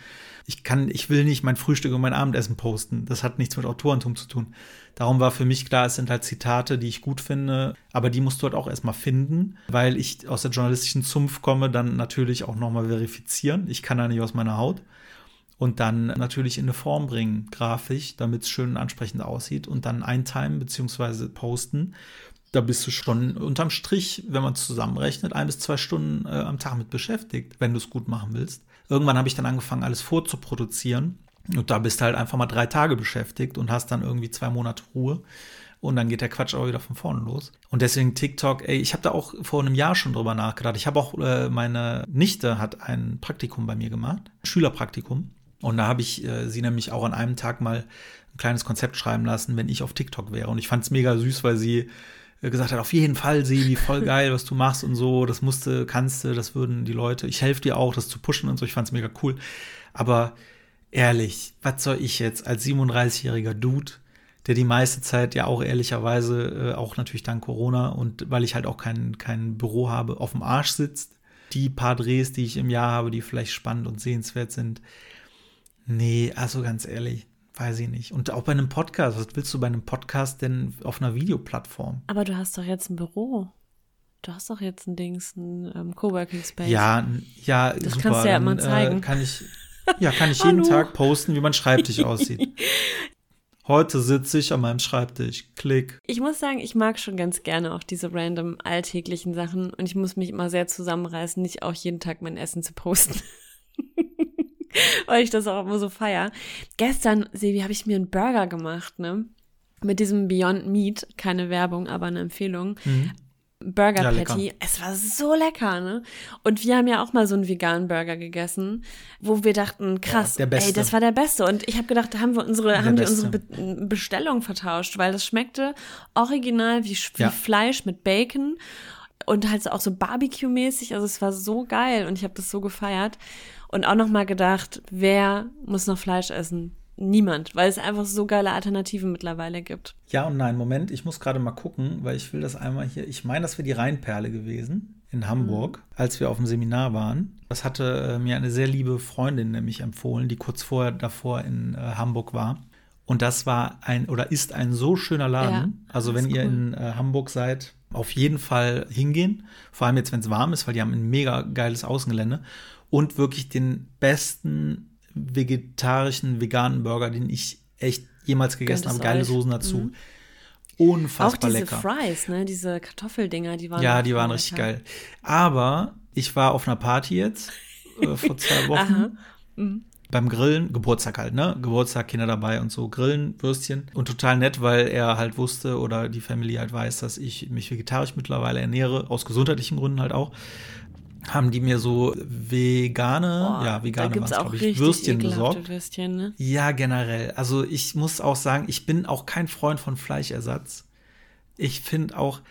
Ich kann, ich will nicht mein Frühstück und mein Abendessen posten. Das hat nichts mit Autorentum zu tun. Darum war für mich klar, es sind halt Zitate, die ich gut finde, aber die musst du halt auch erstmal finden, weil ich aus der journalistischen Zunft komme, dann natürlich auch nochmal verifizieren. Ich kann da nicht aus meiner Haut und dann natürlich in eine Form bringen, grafisch, damit es schön und ansprechend aussieht und dann eintimen bzw. posten. Da bist du schon unterm Strich, wenn man es zusammenrechnet, ein bis zwei Stunden äh, am Tag mit beschäftigt, wenn du es gut machen willst. Irgendwann habe ich dann angefangen, alles vorzuproduzieren. Und da bist du halt einfach mal drei Tage beschäftigt und hast dann irgendwie zwei Monate Ruhe. Und dann geht der Quatsch auch wieder von vorne los. Und deswegen TikTok, ey, ich habe da auch vor einem Jahr schon drüber nachgedacht. Ich habe auch, äh, meine Nichte hat ein Praktikum bei mir gemacht, Schülerpraktikum. Und da habe ich äh, sie nämlich auch an einem Tag mal ein kleines Konzept schreiben lassen, wenn ich auf TikTok wäre. Und ich fand es mega süß, weil sie äh, gesagt hat, auf jeden Fall, Sebi, voll geil, was du machst und so, das musste, kannst du, das würden die Leute, ich helfe dir auch, das zu pushen und so, ich fand es mega cool. Aber ehrlich, was soll ich jetzt als 37-jähriger Dude, der die meiste Zeit ja auch ehrlicherweise, äh, auch natürlich dank Corona und weil ich halt auch kein, kein Büro habe, auf dem Arsch sitzt, die paar Drehs, die ich im Jahr habe, die vielleicht spannend und sehenswert sind, nee, also ganz ehrlich, weiß ich nicht. Und auch bei einem Podcast, was willst du bei einem Podcast denn auf einer Videoplattform? Aber du hast doch jetzt ein Büro. Du hast doch jetzt ein Dings, ein ähm, Coworking Space. Ja, ja, Das super. kannst du ja dann, immer zeigen. Äh, kann ich, ja, kann ich *laughs* jeden. Tag posten, wie mein Schreibtisch aussieht. *laughs* Heute sitze ich an meinem Schreibtisch. Klick. Ich muss sagen, ich mag schon ganz gerne auch diese random alltäglichen Sachen und ich muss mich immer sehr zusammenreißen, nicht auch jeden Tag mein Essen zu posten. *laughs* *laughs* Weil ich das auch immer so feier. Gestern, Sebi, habe ich mir einen Burger gemacht, ne? Mit diesem Beyond Meat, keine Werbung, aber eine Empfehlung. Burger Ja, lecker. Patty. Es war so lecker, ne? Und wir haben ja auch mal so einen veganen Burger gegessen, wo wir dachten, krass, der Beste. ey, das war der beste. Und ich habe gedacht, haben wir unsere, Der haben die Beste. unsere Be Bestellung vertauscht, weil das schmeckte original wie, wie Ja. Fleisch mit Bacon und halt so auch so Barbecue-mäßig. Also es war so geil und ich habe das so gefeiert. Und auch noch mal gedacht, wer muss noch Fleisch essen? Niemand, weil es einfach so geile Alternativen mittlerweile gibt. Ja und nein, Moment, ich muss gerade mal gucken, weil ich will das einmal hier. Ich meine, das wäre die Rheinperle gewesen in Hamburg, als wir auf dem Seminar waren. Das hatte äh, mir eine sehr liebe Freundin nämlich empfohlen, die kurz vorher davor in äh, Hamburg war. Und das war ein oder ist ein so schöner Laden. Ja, also wenn ist ihr cool. in äh, Hamburg seid, auf jeden Fall hingehen. Vor allem jetzt, wenn es warm ist, weil die haben ein mega geiles Außengelände und wirklich den besten vegetarischen, veganen Burger, den ich echt jemals gegessen Gönnt habe. Geile euch. Soßen dazu. Mhm. Unfassbar auch diese lecker. Fries, ne? Diese Kartoffeldinger, die waren Ja, die waren voll richtig lecker. geil. Aber ich war auf einer Party jetzt äh, vor zwei *laughs* Wochen. Aha. Mhm. Beim Grillen, Geburtstag halt, ne? Geburtstag, Kinder dabei und so, Grillen, Würstchen. Und total nett, weil er halt wusste oder die Familie halt weiß, dass ich mich vegetarisch mittlerweile ernähre, aus gesundheitlichen Gründen halt auch. Haben die mir so vegane, Boah, ja, vegane waren glaube ich, Würstchen besorgt. Würstchen, ne? Ja, generell. Also ich muss auch sagen, ich bin auch kein Freund von Fleischersatz. Ich finde auch,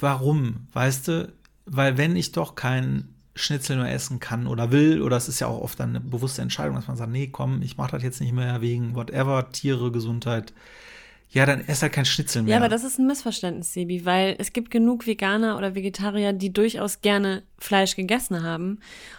warum, weißt du? Weil wenn ich doch kein Schnitzel mehr essen kann oder will, oder es ist ja auch oft eine bewusste Entscheidung, dass man sagt, nee, komm, ich mache das jetzt nicht mehr wegen whatever, Tiere, Gesundheit. Ja, dann ess halt kein Schnitzel mehr. Ja, aber das ist ein Missverständnis, Sebi, weil es gibt genug Veganer oder Vegetarier, die durchaus gerne Fleisch gegessen haben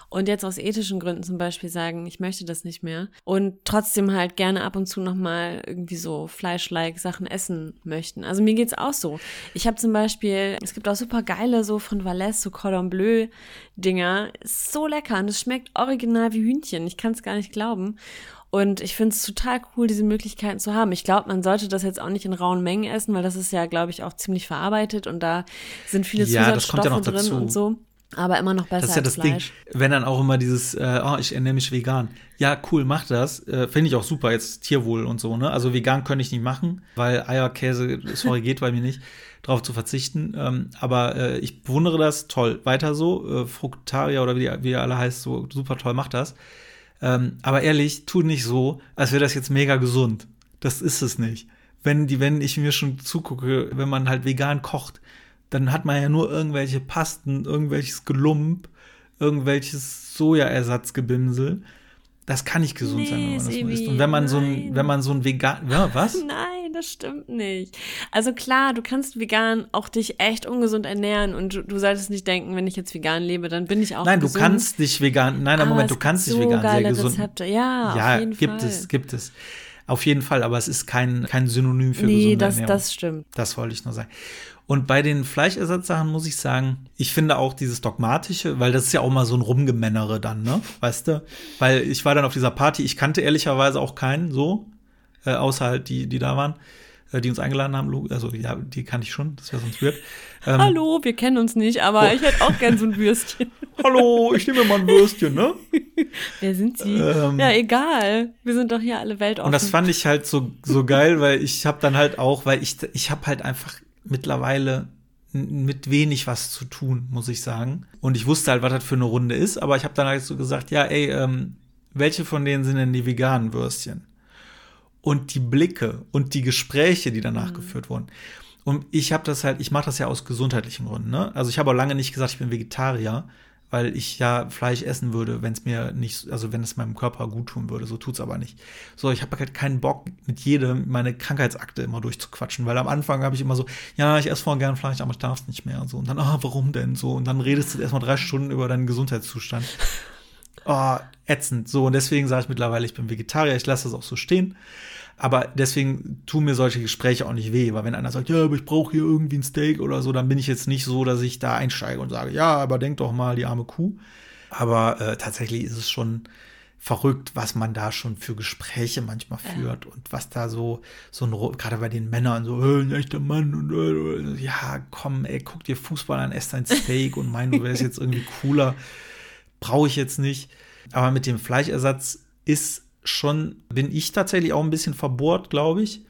und jetzt aus ethischen Gründen zum Beispiel sagen, ich möchte das nicht mehr und trotzdem halt gerne ab und zu nochmal irgendwie so Fleisch-like Sachen essen möchten. Also mir geht's auch so. Ich habe zum Beispiel, es gibt auch super geile so von Valais, so Cordon Bleu Dinger. Ist so lecker und es schmeckt original wie Hühnchen. Ich kann es gar nicht glauben. Und ich finde es total cool, diese Möglichkeiten zu haben. Ich glaube, man sollte das jetzt auch nicht in rauen Mengen essen, weil das ist ja, glaube ich, auch ziemlich verarbeitet und da sind viele Ja, Zusatzstoffe ja drin dazu. und so. Aber immer noch besser Das ist ja das Ding. Fleisch. Wenn dann auch immer dieses, äh, oh, ich ernähre mich vegan. Ja, cool, mach das. Äh, Finde ich auch super, jetzt Tierwohl und so, ne? Also vegan könnte ich nicht machen, weil Eier, Käse, sorry, geht bei mir nicht, drauf zu verzichten. Ähm, aber äh, ich bewundere das, toll. Weiter so. Äh, Fructaria oder wie, die, wie ihr alle heißt, so super toll, macht das. Ähm, aber ehrlich, tu nicht so, als wäre das jetzt mega gesund. Das ist es nicht. Wenn, die, wenn ich mir schon zugucke, wenn man halt vegan kocht, dann hat man ja nur irgendwelche Pasten, irgendwelches Gelump, irgendwelches Sojaersatzgebimsel. Das kann nicht gesund sein, wenn man das Nee, nur isst. Und wenn man so ein, wenn man so ein vegan, ja, was? *laughs* Nein, das stimmt nicht. Also klar, du kannst vegan auch dich echt ungesund ernähren und du, du solltest nicht denken, wenn ich jetzt vegan lebe, dann bin ich auch Nein, du gesund. kannst dich vegan, nein, Aber Moment, du kannst dich gibt so vegan sehr gesund. Rezepte. Ja, ja, auf jeden gibt Fall. es, gibt es. Auf jeden Fall, aber es ist kein, kein Synonym für Nee, gesunde das, Ernährung. das stimmt. Das wollte ich nur sagen. Und bei den Fleischersatzsachen muss ich sagen, ich finde auch dieses Dogmatische, weil das ist ja auch mal so ein Rumgemännere dann, ne? Weißt du? Weil ich war dann auf dieser Party, ich kannte ehrlicherweise auch keinen so, äh, außer halt die, die da waren, äh, die uns eingeladen haben. Also ja, die kannte ich schon, das wäre sonst weird. *laughs* Ähm, Hallo, wir kennen uns nicht, aber Oh. ich hätte auch gern so ein Würstchen. *laughs* Hallo, ich nehme mal ein Würstchen, ne? *laughs* Wer sind Sie? Ähm. ja, egal. Wir sind doch hier alle weltoffen. Und das fand ich halt so, so geil, weil ich habe dann halt auch, weil ich, ich habe halt einfach mittlerweile mit wenig was zu tun, muss ich sagen. Und ich wusste halt, was das für eine Runde ist, aber ich habe dann halt so gesagt, ja, ey, ähm, welche von denen sind denn die veganen Würstchen? Und die Blicke und die Gespräche, die danach geführt wurden. Und ich habe das halt, ich mache das ja aus gesundheitlichen Gründen. Ne? Also ich habe auch lange nicht gesagt, ich bin Vegetarier, weil ich ja Fleisch essen würde, wenn es mir nicht, also wenn es meinem Körper gut tun würde. So tut's aber nicht. So, ich habe halt keinen Bock, mit jedem meine Krankheitsakte immer durchzuquatschen, weil am Anfang habe ich immer so, ja, ich esse voll gern Fleisch, aber ich darf es nicht mehr. Und so. Und dann, ah, warum denn so? Und dann redest du erstmal drei Stunden über deinen Gesundheitszustand. Oh, *laughs* ätzend. So, und deswegen sage ich mittlerweile, ich bin Vegetarier, ich lasse das auch so stehen. Aber deswegen tun mir solche Gespräche auch nicht weh, weil wenn einer sagt, ja, aber ich brauche hier irgendwie ein Steak oder so, dann bin ich jetzt nicht so, dass ich da einsteige und sage, ja, aber denk doch mal, die arme Kuh. Aber äh, tatsächlich ist es schon verrückt, was man da schon für Gespräche manchmal führt und was da so, so ein, gerade bei den Männern, so, äh, ein echter Mann und äh, ja, komm, ey, guck dir Fußball an, ess dein Steak und mein, du wärst *laughs* jetzt irgendwie cooler brauche ich jetzt nicht. Aber mit dem Fleischersatz ist schon, bin ich tatsächlich auch ein bisschen verbohrt, glaube ich,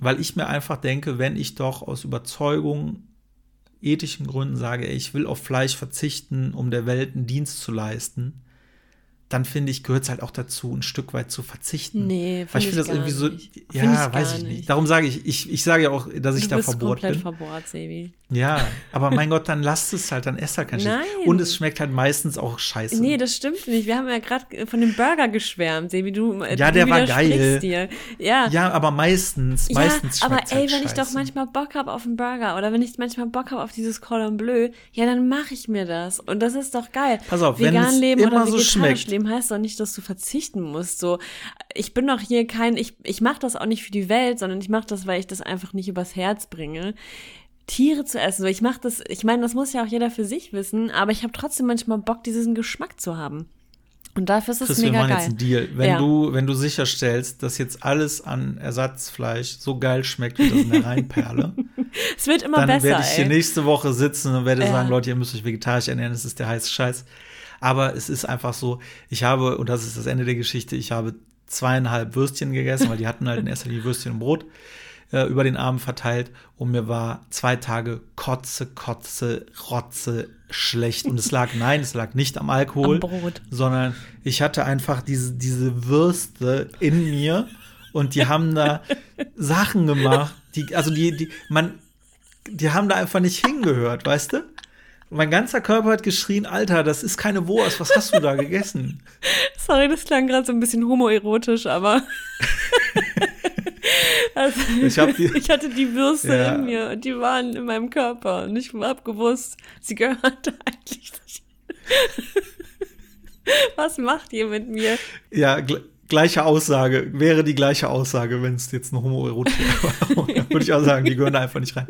weil ich mir einfach denke, wenn ich doch aus Überzeugung, ethischen Gründen sage, ich will auf Fleisch verzichten, um der Welt einen Dienst zu leisten, dann finde ich, gehört es halt auch dazu, ein Stück weit zu verzichten. Nee, Weil ich finde das ich irgendwie so, nicht. Ja, ich weiß ich nicht. nicht. Darum sage ich, ich, ich sage ja auch, dass ich du da bist verbohrt komplett bin. verbohrt, Sebi. Ja, aber mein *laughs* Gott, dann lasst es halt, dann esst halt kein. Nein. Und es schmeckt halt meistens auch scheiße. Nee, das stimmt nicht. Wir haben ja gerade von dem Burger geschwärmt, Sebi. Du, äh, Ja, du der war widersprichst geil. Dir. Ja, Ja, aber meistens, meistens ja, aber ey, halt wenn ich doch scheiße. manchmal Bock habe auf einen Burger oder wenn ich manchmal Bock habe auf dieses Cordon Bleu, ja, dann mache ich mir das. Und das ist doch geil. Pass auf, wenn es leben immer oder so schmeckt. leben heißt doch nicht, dass du verzichten musst. So, ich bin doch hier kein, ich, ich mache das auch nicht für die Welt, sondern ich mache das, weil ich das einfach nicht übers Herz bringe. Tiere zu essen. So, ich mache das, ich meine, das muss ja auch jeder für sich wissen, aber ich habe trotzdem manchmal Bock, diesen Geschmack zu haben. Und dafür ist es Chris, wir mega machen geil. jetzt einen Deal. Wenn, Ja. du, wenn du sicherstellst, dass jetzt alles an Ersatzfleisch so geil schmeckt wie das in der Rheinperle, *laughs* Es wird immer dann besser. werde ich hier ey. nächste Woche sitzen und werde Ja. sagen, Leute, ihr müsst euch vegetarisch ernähren, das ist der heiße Scheiß. Aber es ist einfach so, ich habe, und das ist das Ende der Geschichte, ich habe zweieinhalb Würstchen gegessen, weil die hatten halt in erster Linie Würstchen und Brot äh, über den Abend verteilt und mir war zwei Tage Kotze, Kotze, Rotze schlecht. Und es lag, nein, es lag nicht am Alkohol, Am sondern ich hatte einfach diese, diese Würste in mir und die haben da Sachen gemacht, die, also die, die, man, die haben da einfach nicht hingehört, weißt du? Mein ganzer Körper hat geschrien, Alter, das ist keine Wurst, was hast du da gegessen? *laughs* Sorry, das klang gerade so ein bisschen homoerotisch, aber *laughs* Also, Ich die- ich hatte die Würste Ja. in mir und die waren in meinem Körper und ich hab gewusst, sie gehört *laughs* eigentlich nicht. Was macht ihr mit mir? Ja, gl gleiche Aussage, wäre die gleiche Aussage, wenn es jetzt eine Homoerotik *laughs* wäre. würde ich auch sagen, die gehören da einfach nicht rein.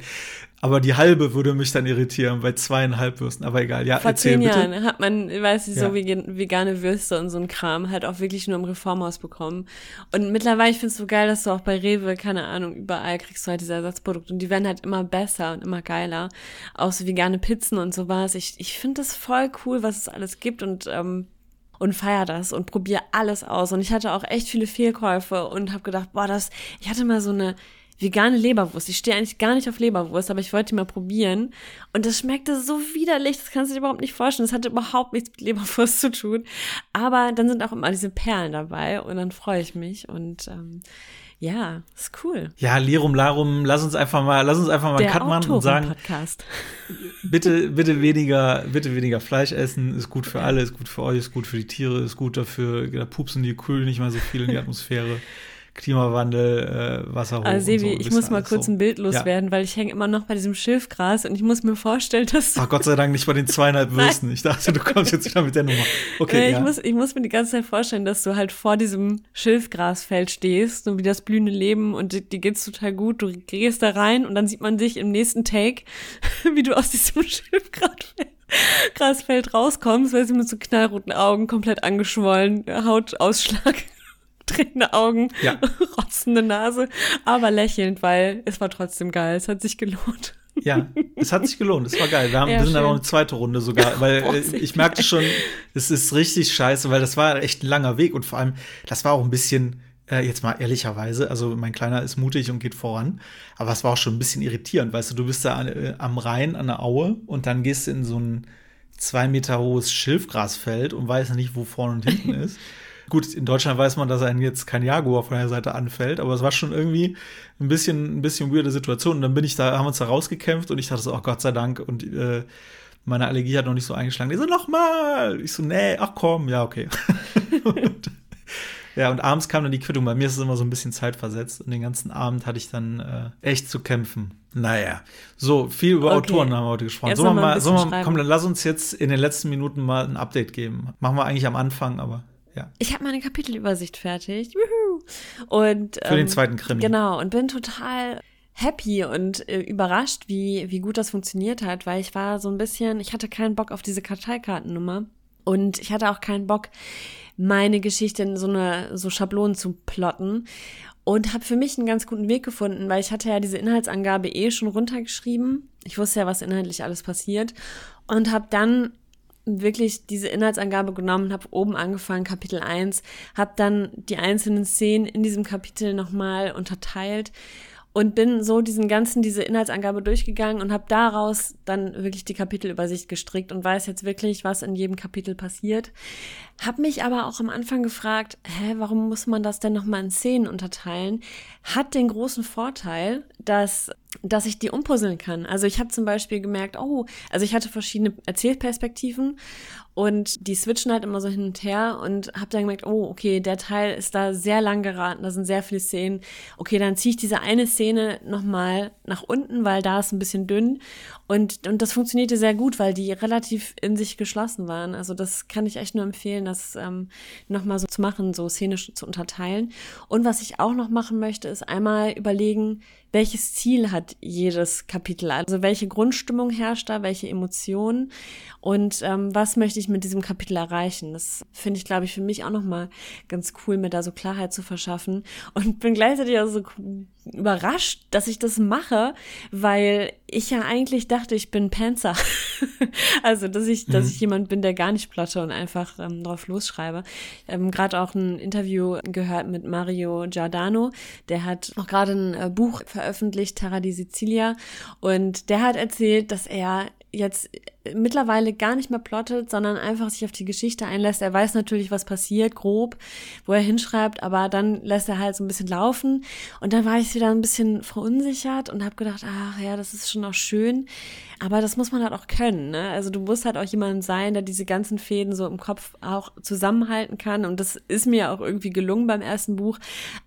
Aber die halbe würde mich dann irritieren bei zweieinhalb Würsten. Aber egal, ja, Vor erzähl zehn bitte. Jahren hat man, weiß ich, Ja. so vegan- vegane Würste und so ein Kram halt auch wirklich nur im Reformhaus bekommen. Und mittlerweile, ich finde es so geil, dass du auch bei Rewe, keine Ahnung, überall kriegst du halt diese Ersatzprodukte und die werden halt immer besser und immer geiler. Auch so vegane Pizzen und sowas. Ich, ich finde das voll cool, was es alles gibt und, ähm, und feier das und probier alles aus. Und ich hatte auch echt viele Fehlkäufe und habe gedacht, boah, das, ich hatte mal so eine vegane Leberwurst. Ich stehe eigentlich gar nicht auf Leberwurst, aber ich wollte die mal probieren. Und das schmeckte so widerlich, das kannst du dir überhaupt nicht vorstellen. Das hatte überhaupt nichts mit Leberwurst zu tun. Aber dann sind auch immer diese Perlen dabei und dann freue ich mich. Und ähm, ja, ist cool. Ja, Lirum Larum, lass uns einfach mal, lass uns einfach mal einen Cut machen und sagen, Autoren-Podcast. bitte, bitte weniger, bitte weniger Fleisch essen, ist gut für alle, ist gut für euch, ist gut für die Tiere, ist gut dafür, da pupsen die Kühl nicht mal so viel in die *laughs* Atmosphäre. Klimawandel, äh, Wasser hoch Also und Sevi, so, ich muss mal kurz so. ein Bild Ja. loswerden, weil ich hänge immer noch bei diesem Schilfgras und ich muss mir vorstellen, dass Ach Gott sei Dank nicht bei den zweieinhalb *laughs* Würsten. Ich dachte, du kommst jetzt wieder mit der Nummer. Okay, Äh, ich, ja. muss, ich muss mir die ganze Zeit vorstellen, dass du halt vor diesem Schilfgrasfeld stehst und wie das blühende Leben und dir, dir geht's total gut. Du gehst da rein und dann sieht man dich im nächsten Take, *laughs* wie du aus diesem *laughs* Schilfgrasfeld Grasfeld rauskommst, weil sie mit so knallroten Augen, komplett angeschwollen, Hautausschlag, drehende Augen, Ja. *laughs* rotzende Nase, aber lächelnd, weil es war trotzdem geil. Es hat sich gelohnt. Ja, es hat sich gelohnt. Es war geil. Wir, haben, Ja, wir sind schön. noch eine zweite Runde sogar, weil *laughs* Boah, äh, ich merkte schon, es ist richtig scheiße, weil das war echt ein langer Weg und vor allem, das war auch ein bisschen, äh, jetzt mal ehrlicherweise, also mein Kleiner ist mutig und geht voran, aber es war auch schon ein bisschen irritierend, weißt du, du bist da an, äh, am Rhein an der Aue und dann gehst du in so ein zwei Meter hohes Schilfgrasfeld und weißt nicht, wo vorne und hinten *laughs* ist. Gut, in Deutschland weiß man, dass einen jetzt kein Jaguar von der Seite anfällt, aber es war schon irgendwie ein bisschen, ein bisschen weirde Situation. Und dann bin ich da, haben wir uns da rausgekämpft und ich dachte so, oh Gott sei Dank. Und äh, meine Allergie hat noch nicht so eingeschlagen. Die so, nochmal. Ich so, nee, ach komm, ja, okay. *laughs* und, ja, und abends kam dann die Quittung. Bei mir ist es immer so ein bisschen zeitversetzt. Und den ganzen Abend hatte ich dann äh, echt zu kämpfen. Naja, so viel über Okay. Autoren haben wir heute gesprochen. Sollen wir mal ein mal, komm, dann lass uns jetzt in den letzten Minuten mal ein Update geben. Machen wir eigentlich am Anfang, aber ja. Ich habe meine Kapitelübersicht fertig. Juhu. Und, Für den zweiten Krimi. Genau, und bin total happy und äh, überrascht, wie, wie gut das funktioniert hat, weil ich war so ein bisschen, ich hatte keinen Bock auf diese Karteikartennummer und ich hatte auch keinen Bock, meine Geschichte in so eine so Schablonen zu plotten und habe für mich einen ganz guten Weg gefunden, weil ich hatte ja diese Inhaltsangabe eh schon runtergeschrieben. Ich wusste ja, was inhaltlich alles passiert und habe dann wirklich diese Inhaltsangabe genommen, habe oben angefangen, Kapitel 1, habe dann die einzelnen Szenen in diesem Kapitel nochmal unterteilt und bin so diesen ganzen, diese Inhaltsangabe durchgegangen und habe daraus dann wirklich die Kapitelübersicht gestrickt und weiß jetzt wirklich, was in jedem Kapitel passiert. Hab mich aber auch am Anfang gefragt, hä, warum muss man das denn nochmal in Szenen unterteilen? Hat den großen Vorteil, dass, dass ich die umpuzzeln kann. Also ich habe zum Beispiel gemerkt, oh, also ich hatte verschiedene Erzählperspektiven und die switchen halt immer so hin und her und habe dann gemerkt, oh, okay, der Teil ist da sehr lang geraten, da sind sehr viele Szenen. Okay, dann ziehe ich diese eine Szene nochmal nach unten, weil da ist ein bisschen dünn. Und, und das funktionierte sehr gut, weil die relativ in sich geschlossen waren. Also das kann ich echt nur empfehlen, das ähm, nochmal so zu machen, so szenisch zu unterteilen. Und was ich auch noch machen möchte, ist einmal überlegen, welches Ziel hat jedes Kapitel? Also welche Grundstimmung herrscht da, welche Emotionen und ähm, was möchte ich mit diesem Kapitel erreichen? Das finde ich, glaube ich, für mich auch nochmal ganz cool, mir da so Klarheit zu verschaffen und bin gleichzeitig auch so überrascht, dass ich das mache, weil ich ja eigentlich dachte, ich bin Panzer. *laughs* also, dass ich, dass ich jemand bin, der gar nicht plotte und einfach ähm, drauf losschreibe. Ich habe gerade auch ein Interview gehört mit Mario Giordano. Der hat auch gerade ein äh, Buch veröffentlicht, Terra di Sicilia. Und der hat erzählt, dass er jetzt mittlerweile gar nicht mehr plottet, sondern einfach sich auf die Geschichte einlässt. Er weiß natürlich, was passiert, grob, wo er hinschreibt, aber dann lässt er halt so ein bisschen laufen. Und dann war ich wieder ein bisschen verunsichert und habe gedacht, ach ja, das ist schon auch schön. Aber das muss man halt auch können. Ne? Also du musst halt auch jemand sein, der diese ganzen Fäden so im Kopf auch zusammenhalten kann. Und das ist mir auch irgendwie gelungen beim ersten Buch.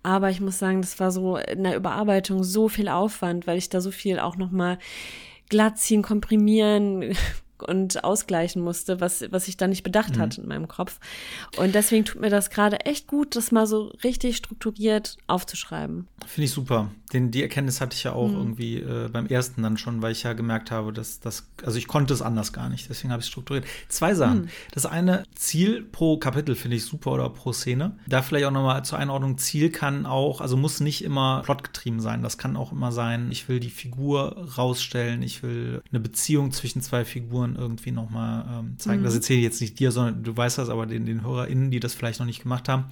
Aber ich muss sagen, das war so in der Überarbeitung so viel Aufwand, weil ich da so viel auch nochmal glatt ziehen, komprimieren, *laughs* und ausgleichen musste, was, was ich da nicht bedacht mhm. hatte in meinem Kopf. Und deswegen tut mir das gerade echt gut, das mal so richtig strukturiert aufzuschreiben. Finde ich super. Den, die Erkenntnis hatte ich ja auch mhm. irgendwie äh, beim ersten dann schon, weil ich ja gemerkt habe, dass das, also ich konnte es anders gar nicht, deswegen habe ich es strukturiert. Zwei Sachen. Mhm. Das eine, Ziel pro Kapitel finde ich super oder pro Szene. Da vielleicht auch nochmal zur Einordnung, Ziel kann auch, also muss nicht immer plotgetrieben sein. Das kann auch immer sein, ich will die Figur rausstellen, ich will eine Beziehung zwischen zwei Figuren irgendwie nochmal ähm, zeigen. Mhm. Das erzähle ich jetzt nicht dir, sondern du weißt das, aber den, den HörerInnen, die das vielleicht noch nicht gemacht haben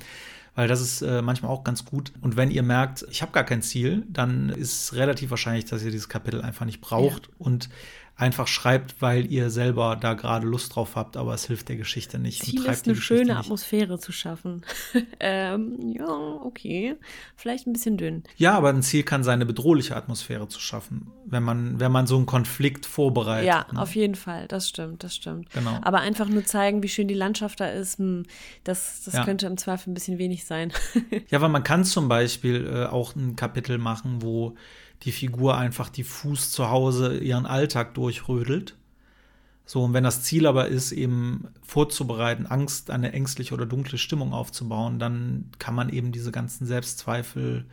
weil das ist äh, manchmal auch ganz gut. Und wenn ihr merkt, ich habe gar kein Ziel, dann ist relativ wahrscheinlich, dass ihr dieses Kapitel einfach nicht braucht. Ja. Und einfach schreibt, weil ihr selber da gerade Lust drauf habt, aber es hilft der Geschichte nicht. Ziel ist eine schöne Atmosphäre zu schaffen. *laughs* ähm, ja, okay. Vielleicht ein bisschen dünn. Ja, aber ein Ziel kann sein, eine bedrohliche Atmosphäre zu schaffen, wenn man, wenn man so einen Konflikt vorbereitet. Ja, ne? auf jeden Fall. Das stimmt, das stimmt. Genau. Aber einfach nur zeigen, wie schön die Landschaft da ist, hm, das, das ja. könnte im Zweifel ein bisschen wenig sein. *laughs* ja, weil man kann zum Beispiel äh, auch ein Kapitel machen, wo die Figur einfach diffus zu Hause ihren Alltag durchrödelt. So, und wenn das Ziel aber ist, eben vorzubereiten, Angst, eine ängstliche oder dunkle Stimmung aufzubauen, dann kann man eben diese ganzen Selbstzweifel,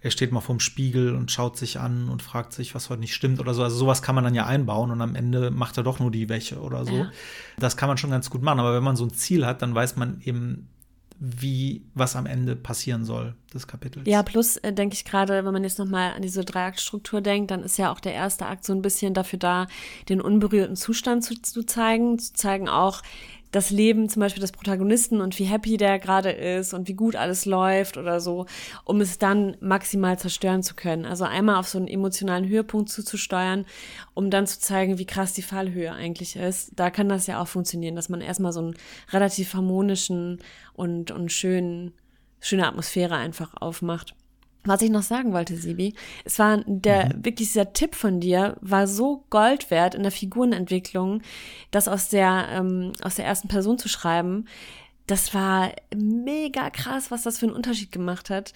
er steht mal vorm Spiegel und schaut sich an und fragt sich, was heute nicht stimmt oder so. Also sowas kann man dann ja einbauen und am Ende macht er doch nur die Wäsche oder so. Ja. Das kann man schon ganz gut machen. Aber wenn man so ein Ziel hat, dann weiß man eben, wie was am Ende passieren soll des Kapitels. Ja, plus äh, denke ich gerade, wenn man jetzt nochmal an diese Dreiaktstruktur denkt, dann ist ja auch der erste Akt so ein bisschen dafür da, den unberührten Zustand zu, zu zeigen, zu zeigen auch, das Leben zum Beispiel des Protagonisten und wie happy der gerade ist und wie gut alles läuft oder so, um es dann maximal zerstören zu können. Also einmal auf so einen emotionalen Höhepunkt zuzusteuern, um dann zu zeigen, wie krass die Fallhöhe eigentlich ist. Da kann das ja auch funktionieren, dass man erstmal so einen relativ harmonischen und, und schönen, schöne Atmosphäre einfach aufmacht. Was ich noch sagen wollte, Sibi, es war der, mhm. wirklich dieser Tipp von dir, war so Gold wert in der Figurenentwicklung, das aus der, ähm, aus der ersten Person zu schreiben das war mega krass, was das für einen Unterschied gemacht hat,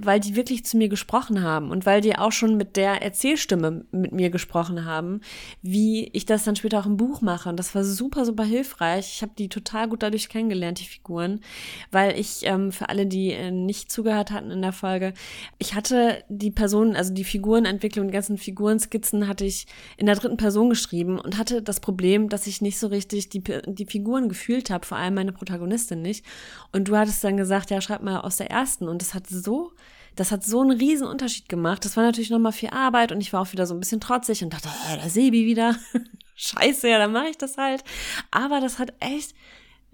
weil die wirklich zu mir gesprochen haben und weil die auch schon mit der Erzählstimme mit mir gesprochen haben, wie ich das dann später auch im Buch mache. Und das war super, super hilfreich. Ich habe die total gut dadurch kennengelernt, die Figuren, weil ich ähm, für alle, die äh, nicht zugehört hatten in der Folge, ich hatte die Personen, also die Figurenentwicklung, die ganzen Figurenskizzen hatte ich in der dritten Person geschrieben und hatte das Problem, dass ich nicht so richtig die, die Figuren gefühlt habe, vor allem meine Protagonisten wusste nicht. Und du hattest dann gesagt, ja, schreib mal aus der ersten. Und das hat so, das hat so einen riesen Unterschied gemacht. Das war natürlich nochmal viel Arbeit und ich war auch wieder so ein bisschen trotzig und dachte, äh, da Sebi wieder. *laughs* Scheiße, ja, dann mache ich das halt. Aber das hat echt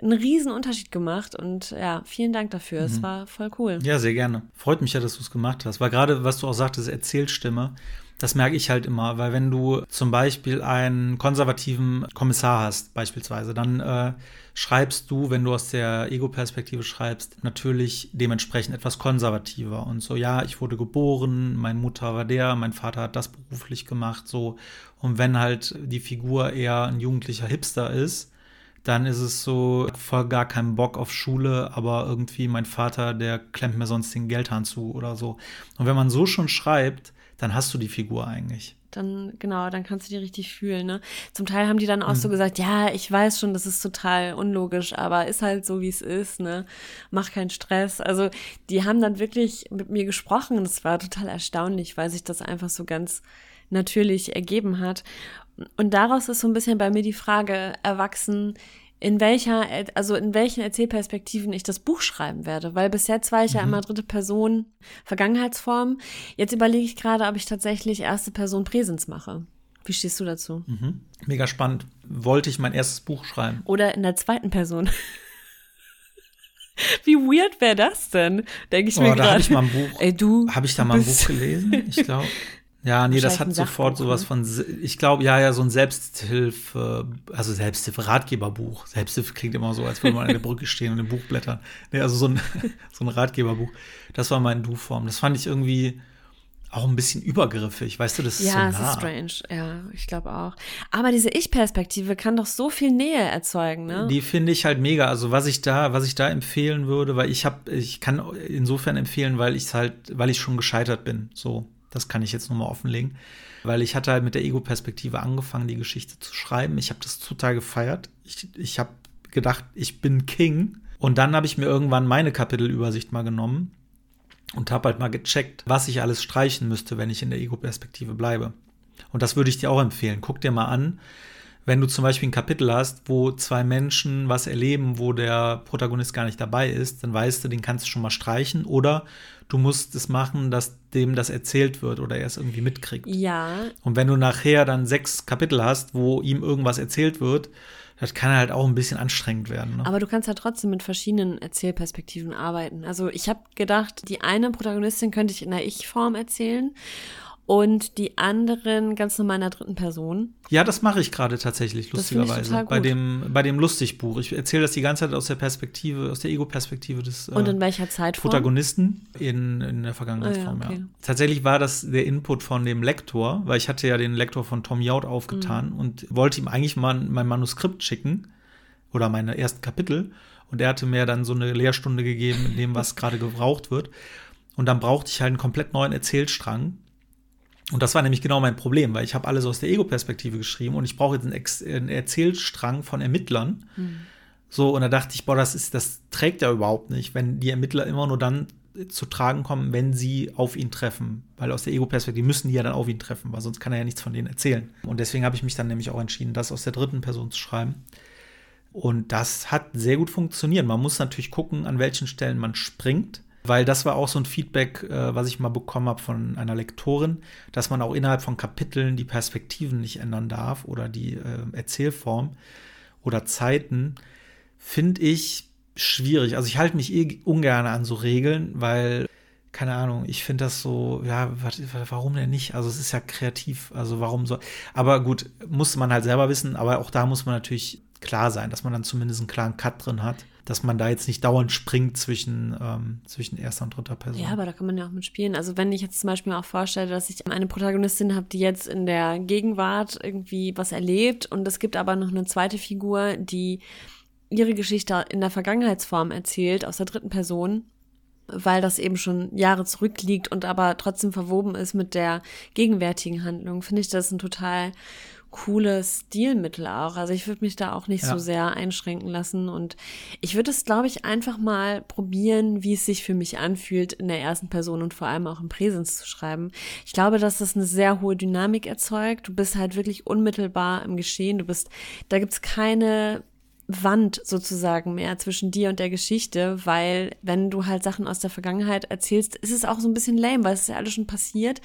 einen riesen Unterschied gemacht und ja, vielen Dank dafür. Es mhm. war voll cool. Ja, sehr gerne. Freut mich ja, dass du es gemacht hast. Weil gerade, was du auch sagtest, Erzählstimme, das merke ich halt immer, weil wenn du zum Beispiel einen konservativen Kommissar hast, beispielsweise, dann äh, schreibst du, wenn du aus der Ego-Perspektive schreibst, natürlich dementsprechend etwas konservativer und so, ja, ich wurde geboren, meine Mutter war der, mein Vater hat das beruflich gemacht, so. Und wenn halt die Figur eher ein jugendlicher Hipster ist, dann ist es so, voll gar keinen Bock auf Schule, aber irgendwie mein Vater, der klemmt mir sonst den Geldhahn zu oder so. Und wenn man so schon schreibt, dann hast du die Figur eigentlich. Dann, genau, dann kannst du die richtig fühlen, ne? Zum Teil haben die dann auch mhm. so gesagt, ja, ich weiß schon, das ist total unlogisch, aber ist halt so, wie es ist, ne? Mach keinen Stress. Also, die haben dann wirklich mit mir gesprochen und es war total erstaunlich, weil sich das einfach so ganz natürlich ergeben hat. Und daraus ist so ein bisschen bei mir die Frage erwachsen, in welcher, also in welchen Erzählperspektiven ich das Buch schreiben werde, weil bis jetzt war ich mhm. ja immer dritte Person Vergangenheitsform. Jetzt überlege ich gerade, ob ich tatsächlich erste Person Präsens mache. Wie stehst du dazu? Mhm. Mega spannend. Wollte ich mein erstes Buch schreiben? Oder in der zweiten Person. *laughs* Wie weird wäre das denn? Denke ich oh, mir gerade. Da habe ich mal ein Buch. Ey, du. Habe ich da mal ein Buch gelesen? Ich glaube. *laughs* Ja, nee, das hat sofort Sachbuch, sowas ne? von, ich glaube, ja, ja, so ein Selbsthilfe, also Selbsthilfe-Ratgeberbuch. Selbsthilfe klingt immer so, als würde man an der Brücke stehen und ein Buch blättern. Nee, also so ein, *laughs* so ein Ratgeberbuch. Das war mein Du-Form. Das fand ich irgendwie auch ein bisschen übergriffig, weißt du, das ist Ja, so nah. ist strange. Ja, ich glaube auch. Aber diese Ich-Perspektive kann doch so viel Nähe erzeugen, ne? Die finde ich halt mega. Also was ich da, was ich da empfehlen würde, weil ich habe, ich kann insofern empfehlen, weil ich halt, weil ich schon gescheitert bin. So, das kann ich jetzt nur mal offenlegen. Weil ich hatte halt mit der Ego-Perspektive angefangen, die Geschichte zu schreiben. Ich habe das total gefeiert. Ich, ich habe gedacht, ich bin King. Und dann habe ich mir irgendwann meine Kapitelübersicht mal genommen und habe halt mal gecheckt, was ich alles streichen müsste, wenn ich in der Ego-Perspektive bleibe. Und das würde ich dir auch empfehlen. Guck dir mal an, wenn du zum Beispiel ein Kapitel hast, wo zwei Menschen was erleben, wo der Protagonist gar nicht dabei ist, dann weißt du, den kannst du schon mal streichen. Oder du musst es machen, dass dem das erzählt wird oder er es irgendwie mitkriegt. Ja, Und wenn du nachher dann sechs Kapitel hast, wo ihm irgendwas erzählt wird, das kann halt auch ein bisschen anstrengend werden. Ne? aber du kannst ja trotzdem mit verschiedenen Erzählperspektiven arbeiten. Also ich habe gedacht, die eine Protagonistin könnte ich in der Ich-Form erzählen und die anderen ganz normal in der dritten Person. Ja, das mache ich gerade tatsächlich, lustigerweise. Bei dem, bei dem Lustigbuch. Ich erzähle das die ganze Zeit aus der Perspektive, aus der Ego-Perspektive des Und äh, in welcher Zeitform? Protagonisten in, in der Vergangenheitsform, Ah, ja, ja, okay. Tatsächlich war das der Input von dem Lektor, weil ich hatte ja den Lektor von Tom Jaud aufgetan Mhm. und wollte ihm eigentlich mal mein Manuskript schicken oder meine ersten Kapitel. Und er hatte mir dann so eine Lehrstunde gegeben, in dem, was *laughs* gerade gebraucht wird. Und dann brauchte ich halt einen komplett neuen Erzählstrang. Und das war nämlich genau mein Problem, weil ich habe alles aus der Ego-Perspektive geschrieben und ich brauche jetzt einen, Ex einen Erzählstrang von Ermittlern. So, und da dachte ich, boah, das ist, das trägt ja überhaupt nicht, wenn die Ermittler immer nur dann zu tragen kommen, wenn sie auf ihn treffen. Weil aus der Ego-Perspektive müssen die ja dann auf ihn treffen, weil sonst kann er ja nichts von denen erzählen. Und deswegen habe ich mich dann nämlich auch entschieden, das aus der dritten Person zu schreiben. Und das hat sehr gut funktioniert. Man muss natürlich gucken, an welchen Stellen man springt, weil das war auch so ein Feedback, äh, was ich mal bekommen habe von einer Lektorin, dass man auch innerhalb von Kapiteln die Perspektiven nicht ändern darf oder die äh, Erzählform oder Zeiten, finde ich schwierig. Also ich halte mich eh ungern an so Regeln, weil keine Ahnung, ich finde das so, ja, warum denn nicht? Also es ist ja kreativ, also warum so? Aber gut, muss man halt selber wissen, aber auch da muss man natürlich klar sein, dass man dann zumindest einen klaren Cut drin hat, dass man da jetzt nicht dauernd springt zwischen, ähm, zwischen erster und dritter Person. Ja, aber da kann man ja auch mitspielen. Also wenn ich jetzt zum Beispiel auch vorstelle, dass ich eine Protagonistin habe, die jetzt in der Gegenwart irgendwie was erlebt und es gibt aber noch eine zweite Figur, die ihre Geschichte in der Vergangenheitsform erzählt, aus der dritten Person, weil das eben schon Jahre zurückliegt und aber trotzdem verwoben ist mit der gegenwärtigen Handlung, finde ich das ein total cooles Stilmittel auch. Also ich würde mich da auch nicht Ja. so sehr einschränken lassen und ich würde es, glaube ich, einfach mal probieren, wie es sich für mich anfühlt, in der ersten Person und vor allem auch im Präsens zu schreiben. Ich glaube, dass das eine sehr hohe Dynamik erzeugt. Du bist halt wirklich unmittelbar im Geschehen. Du bist, da gibt's keine Wand sozusagen mehr zwischen dir und der Geschichte, weil wenn du halt Sachen aus der Vergangenheit erzählst, ist es auch so ein bisschen lame, weil es ist ja alles schon passiert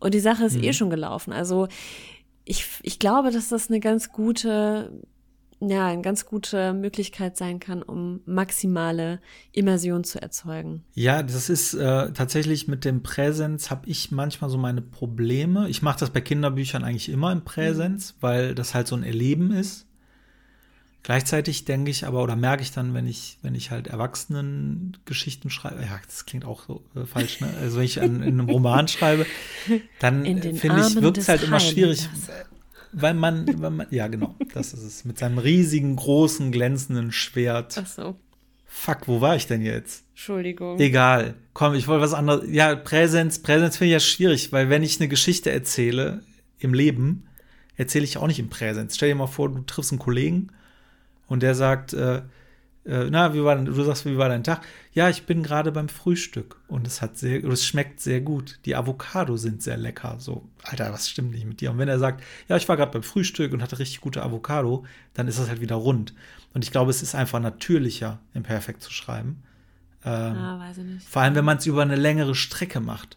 und die Sache ist eh schon gelaufen. Also ich, ich glaube, dass das eine ganz gute, ja, eine ganz gute Möglichkeit sein kann, um maximale Immersion zu erzeugen. Ja, das ist äh, tatsächlich mit dem Präsens habe ich manchmal so meine Probleme. Ich mache das bei Kinderbüchern eigentlich immer im Präsens, weil das halt so ein Erleben ist. Gleichzeitig denke ich aber oder merke ich dann, wenn ich, wenn ich halt Erwachsenengeschichten schreibe, ja, das klingt auch so äh, falsch, ne? Also wenn ich an, in einem Roman schreibe, dann In finde ich, wirkt es halt immer schwierig, weil man, weil man, ja genau, das ist es, mit seinem riesigen, großen, glänzenden Schwert. Ach so, Fuck, wo war ich denn jetzt? Entschuldigung. Egal. Komm, ich wollte was anderes. Ja, Präsenz, Präsenz finde ich ja schwierig, weil wenn ich eine Geschichte erzähle im Leben, erzähle ich auch nicht im Präsenz. Stell dir mal vor, du triffst einen Kollegen und der sagt, äh, äh, na, wie war denn, du sagst, wie war dein Tag? Ja, ich bin gerade beim Frühstück und es hat sehr, es schmeckt sehr gut. Die Avocado sind sehr lecker. So, Alter, was stimmt nicht mit dir? Und wenn er sagt, ja, ich war gerade beim Frühstück und hatte richtig gute Avocado, dann ist das halt wieder rund. Und ich glaube, es ist einfach natürlicher, im Perfekt zu schreiben. Ähm, ah, weiß ich nicht. vor allem, wenn man es über eine längere Strecke macht.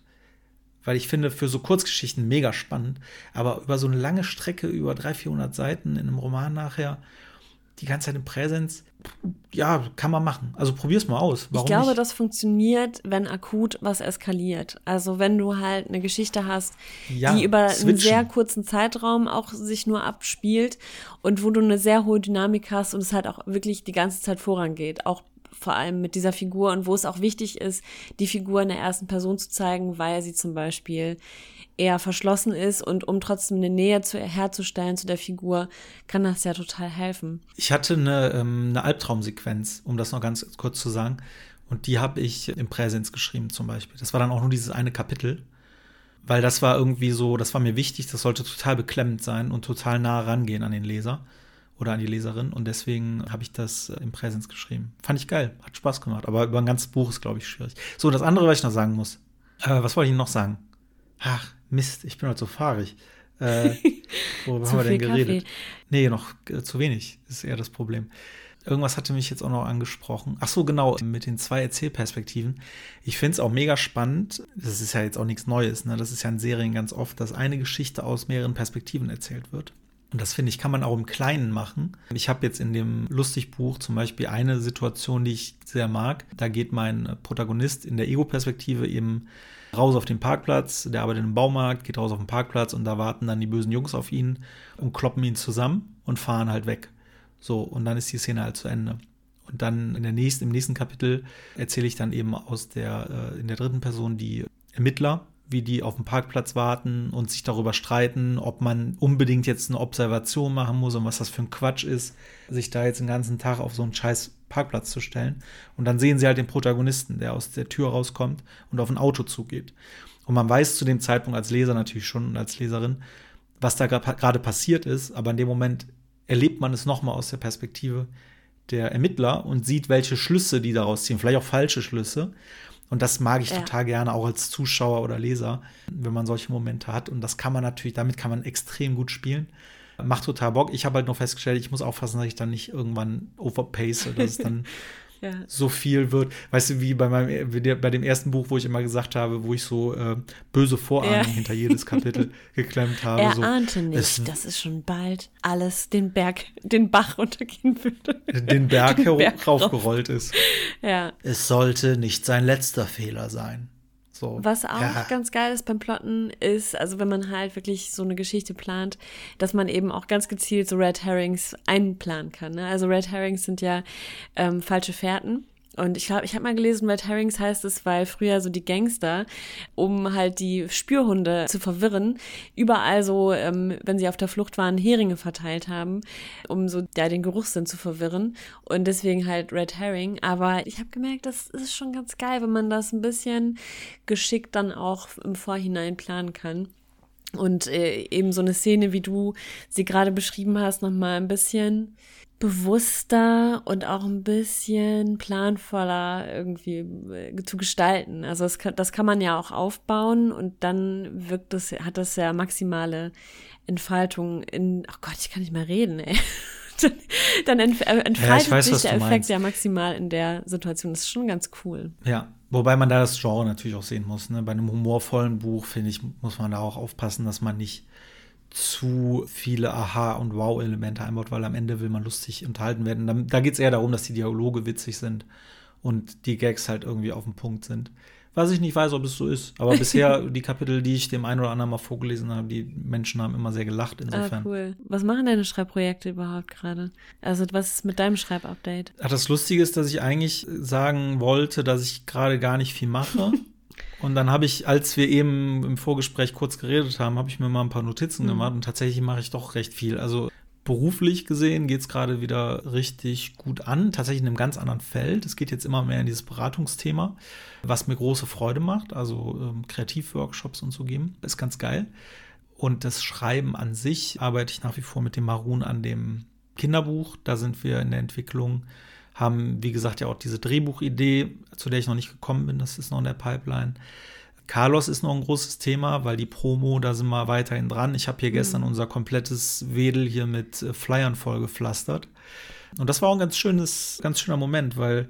Weil ich finde, für so Kurzgeschichten mega spannend, aber über so eine lange Strecke, über 300, 400 Seiten in einem Roman nachher, die ganze Zeit im Präsens, ja, kann man machen. Also probier's mal aus. Warum ich glaube, nicht? das funktioniert, wenn akut was eskaliert. Also wenn du halt eine Geschichte hast, ja, die über switchen. einen sehr kurzen Zeitraum auch sich nur abspielt und wo du eine sehr hohe Dynamik hast und es halt auch wirklich die ganze Zeit vorangeht. Auch vor allem mit dieser Figur und wo es auch wichtig ist, die Figur in der ersten Person zu zeigen, weil sie zum Beispiel eher verschlossen ist und um trotzdem eine Nähe zu, herzustellen zu der Figur, kann das ja total helfen. Ich hatte eine, ähm, eine Albtraumsequenz, um das noch ganz kurz zu sagen. Und die habe ich im Präsens geschrieben zum Beispiel. Das war dann auch nur dieses eine Kapitel. Weil das war irgendwie so, das war mir wichtig, das sollte total beklemmend sein und total nah rangehen an den Leser oder an die Leserin. Und deswegen habe ich das im Präsens geschrieben. Fand ich geil, hat Spaß gemacht. Aber über ein ganzes Buch ist, glaube ich, schwierig. So, das andere, was ich noch sagen muss. Äh, was wollte ich noch sagen? Ach, Mist, ich bin heute so fahrig. Äh, *laughs* worüber haben wir denn geredet? Kaffee. Nee, noch äh, zu wenig, ist eher das Problem. Irgendwas hatte mich jetzt auch noch angesprochen. Ach so, genau, mit den zwei Erzählperspektiven. Ich finde es auch mega spannend. Das ist ja jetzt auch nichts Neues. Ne? Das ist ja in Serien ganz oft, dass eine Geschichte aus mehreren Perspektiven erzählt wird. Und das finde ich, kann man auch im Kleinen machen. Ich habe jetzt in dem Lustigbuch zum Beispiel eine Situation, die ich sehr mag. Da geht mein Protagonist in der Ego-Perspektive eben raus auf den Parkplatz, der arbeitet im Baumarkt, geht raus auf den Parkplatz und da warten dann die bösen Jungs auf ihn und kloppen ihn zusammen und fahren halt weg. So, und dann ist die Szene halt zu Ende. Und dann in der nächsten, im nächsten Kapitel erzähle ich dann eben aus der, äh, in der dritten Person die Ermittler, wie die auf dem Parkplatz warten und sich darüber streiten, ob man unbedingt jetzt eine Observation machen muss und was das für ein Quatsch ist, sich da jetzt den ganzen Tag auf so einen scheiß Parkplatz zu stellen. Und dann sehen sie halt den Protagonisten, der aus der Tür rauskommt und auf ein Auto zugeht. Und man weiß zu dem Zeitpunkt als Leser natürlich schon und als Leserin, was da gerade passiert ist, aber in dem Moment erlebt man es nochmal aus der Perspektive der Ermittler und sieht, welche Schlüsse die daraus ziehen, vielleicht auch falsche Schlüsse. Und das mag ich ja. total gerne, auch als Zuschauer oder Leser, wenn man solche Momente hat. Und das kann man natürlich, damit kann man extrem gut spielen. Macht total Bock. Ich habe halt nur festgestellt, ich muss aufpassen, dass ich dann nicht irgendwann overpace, dass es dann *laughs* ja. so viel wird. Weißt du, wie bei, meinem, bei dem ersten Buch, wo ich immer gesagt habe, wo ich so äh, böse Vorahnungen ja. hinter jedes Kapitel *laughs* geklemmt habe. Er so, ahnte nicht, es, dass es schon bald alles den Berg, den Bach runtergehen würde. Den Berg, *laughs* den Berg raufgerollt ist. Ja. Es sollte nicht sein letzter Fehler sein. So, Was auch ja. ganz geil ist beim Plotten, ist, also wenn man halt wirklich so eine Geschichte plant, dass man eben auch ganz gezielt so Red Herrings einplanen kann. Ne? Also Red Herrings sind ja ähm, falsche Fährten. Und ich glaube, ich habe mal gelesen, Red Herrings heißt es, weil früher so die Gangster, um halt die Spürhunde zu verwirren, überall so, ähm, wenn sie auf der Flucht waren, Heringe verteilt haben, um so ja, den Geruchssinn zu verwirren. Und deswegen halt Red Herring. Aber ich habe gemerkt, das ist schon ganz geil, wenn man das ein bisschen geschickt dann auch im Vorhinein planen kann und äh, eben so eine Szene, wie du sie gerade beschrieben hast, nochmal ein bisschen bewusster und auch ein bisschen planvoller irgendwie äh, zu gestalten. Also das kann, das kann man ja auch aufbauen und dann wirkt das, hat das ja maximale Entfaltung in, ach oh Gott, ich kann nicht mehr reden, ey. *laughs* dann entf äh, entfaltet ja, weiß, sich der Effekt meinst. ja maximal in der Situation. Das ist schon ganz cool. Ja, wobei man da das Genre natürlich auch sehen muss. Ne? Bei einem humorvollen Buch, finde ich, muss man da auch aufpassen, dass man nicht zu viele Aha- und Wow-Elemente einbaut, weil am Ende will man lustig unterhalten werden. Da geht es eher darum, dass die Dialoge witzig sind und die Gags halt irgendwie auf dem Punkt sind. Was ich nicht weiß, ob es so ist. Aber *laughs* bisher, die Kapitel, die ich dem einen oder anderen mal vorgelesen habe, die Menschen haben immer sehr gelacht. Insofern. Ah, cool. Was machen deine Schreibprojekte überhaupt gerade? Also, was ist mit deinem Schreibupdate? Das Lustige ist, dass ich eigentlich sagen wollte, dass ich gerade gar nicht viel mache. *laughs* Und dann habe ich, als wir eben im Vorgespräch kurz geredet haben, habe ich mir mal ein paar Notizen mhm. gemacht und tatsächlich mache ich doch recht viel. Also beruflich gesehen geht es gerade wieder richtig gut an, tatsächlich in einem ganz anderen Feld. Es geht jetzt immer mehr in dieses Beratungsthema, was mir große Freude macht, also ähm, Kreativworkshops und so geben. Ist ganz geil. Und das Schreiben an sich arbeite ich nach wie vor mit dem Marun an dem Kinderbuch. Da sind wir in der Entwicklung haben, wie gesagt, ja auch diese Drehbuchidee, zu der ich noch nicht gekommen bin, das ist noch in der Pipeline. Carlos ist noch ein großes Thema, weil die Promo, da sind wir weiterhin dran. Ich habe hier mhm. gestern unser komplettes Wedel hier mit äh, Flyern vollgepflastert. Und das war auch ein ganz schönes, ganz schöner Moment, weil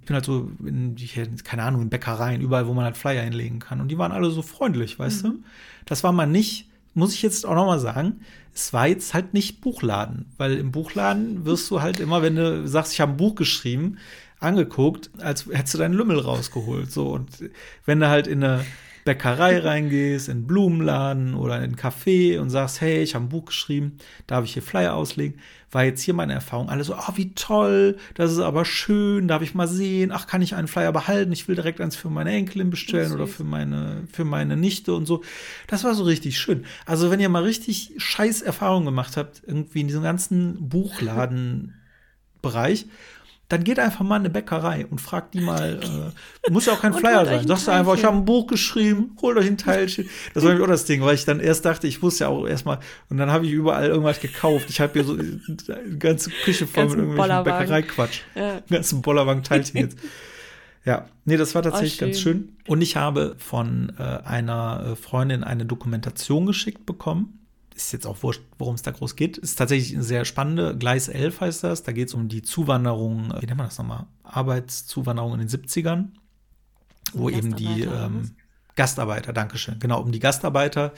ich bin halt so in, keine Ahnung, in Bäckereien, überall, wo man halt Flyer hinlegen kann. Und die waren alle so freundlich, weißt mhm. du? Das war mal nicht muss ich jetzt auch noch mal sagen, es war jetzt halt nicht Buchladen, weil im Buchladen wirst du halt immer, wenn du sagst, ich habe ein Buch geschrieben, angeguckt, als hättest du deinen Lümmel rausgeholt. So und wenn du halt in eine Bäckerei reingehst, in einen Blumenladen oder in einen Café und sagst, hey, ich habe ein Buch geschrieben, darf ich hier Flyer auslegen? War jetzt hier meine Erfahrung. Alle so, oh, wie toll, das ist aber schön, darf ich mal sehen? Ach, kann ich einen Flyer behalten? Ich will direkt eins für meine Enkelin bestellen oder für meine, für meine Nichte und so. Das war so richtig schön. Also, wenn ihr mal richtig scheiß Erfahrungen gemacht habt, irgendwie in diesem ganzen Buchladenbereich dann geht einfach mal in eine Bäckerei und fragt die mal, *laughs* äh, muss ja auch kein Flyer sein. Sagst du einfach, ich habe ein Buch geschrieben, holt euch ein Teilchen. Das war nämlich auch das Ding, weil ich dann erst dachte, ich wusste ja auch erstmal, und dann habe ich überall irgendwas gekauft. Ich habe hier so die ganze Küche voll mit irgendwelchen Bäckereiquatsch. Ja. Ganzen Bollerwagen-Teilchen jetzt. Ja, nee, das war tatsächlich oh, schön. ganz schön. Und ich habe von äh, einer äh, Freundin eine Dokumentation geschickt bekommen ist jetzt auch wurscht, worum es da groß geht. Ist tatsächlich eine sehr spannende. Gleis 11 heißt das. Da geht es um die Zuwanderung, wie nennt man das nochmal? Arbeitszuwanderung in den 70ern, wo eben die ähm, Gastarbeiter, Dankeschön, genau, um die Gastarbeiter,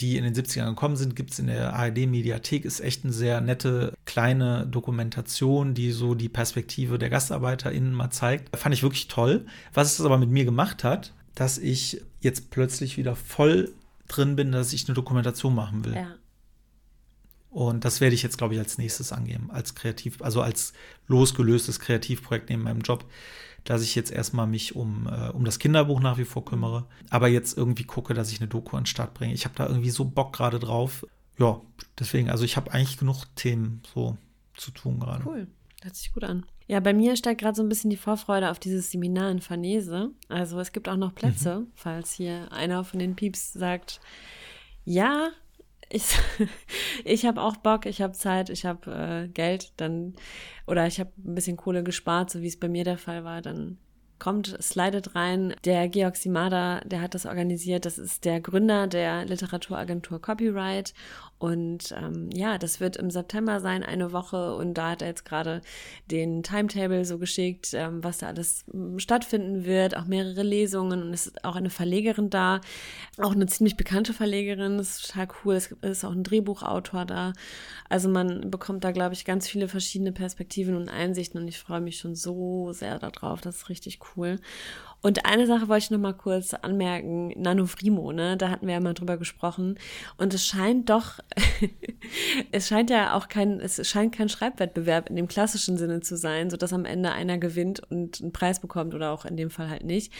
die in den 70ern gekommen sind, gibt es in der ARD-Mediathek, ist echt eine sehr nette kleine Dokumentation, die so die Perspektive der GastarbeiterInnen mal zeigt. Fand ich wirklich toll. Was es aber mit mir gemacht hat, dass ich jetzt plötzlich wieder voll drin bin, dass ich eine Dokumentation machen will. Ja. Und das werde ich jetzt, glaube ich, als nächstes angehen, als Kreativ, also als losgelöstes Kreativprojekt neben meinem Job, dass ich jetzt erstmal mich um, äh, um das Kinderbuch nach wie vor kümmere, aber jetzt irgendwie gucke, dass ich eine Doku an den Start bringe. Ich habe da irgendwie so Bock gerade drauf. Ja, deswegen, also ich habe eigentlich genug Themen so zu tun gerade. Cool. Hört sich gut an. Ja, bei mir steigt gerade so ein bisschen die Vorfreude auf dieses Seminar in Farnese. Also es gibt auch noch Plätze, mhm. falls hier einer von den Pieps sagt, ja, ich, *laughs* ich habe auch Bock, ich habe Zeit, ich habe äh, Geld, dann oder ich habe ein bisschen Kohle gespart, so wie es bei mir der Fall war, dann kommt, slidet rein. Der Georg Simada, der hat das organisiert. Das ist der Gründer der Literaturagentur Copyright und ähm, ja, das wird im September sein, eine Woche. Und da hat er jetzt gerade den Timetable so geschickt, ähm, was da alles ähm, stattfinden wird. Auch mehrere Lesungen. Und es ist auch eine Verlegerin da. Auch eine ziemlich bekannte Verlegerin. Das ist total cool. Es ist auch ein Drehbuchautor da. Also man bekommt da, glaube ich, ganz viele verschiedene Perspektiven und Einsichten. Und ich freue mich schon so sehr darauf. Das ist richtig cool. Und eine Sache wollte ich noch mal kurz anmerken, Nanofrimo, ne, da hatten wir ja mal drüber gesprochen. Und es scheint doch, *laughs* es scheint ja auch kein, es scheint kein Schreibwettbewerb in dem klassischen Sinne zu sein, so dass am Ende einer gewinnt und einen Preis bekommt oder auch in dem Fall halt nicht,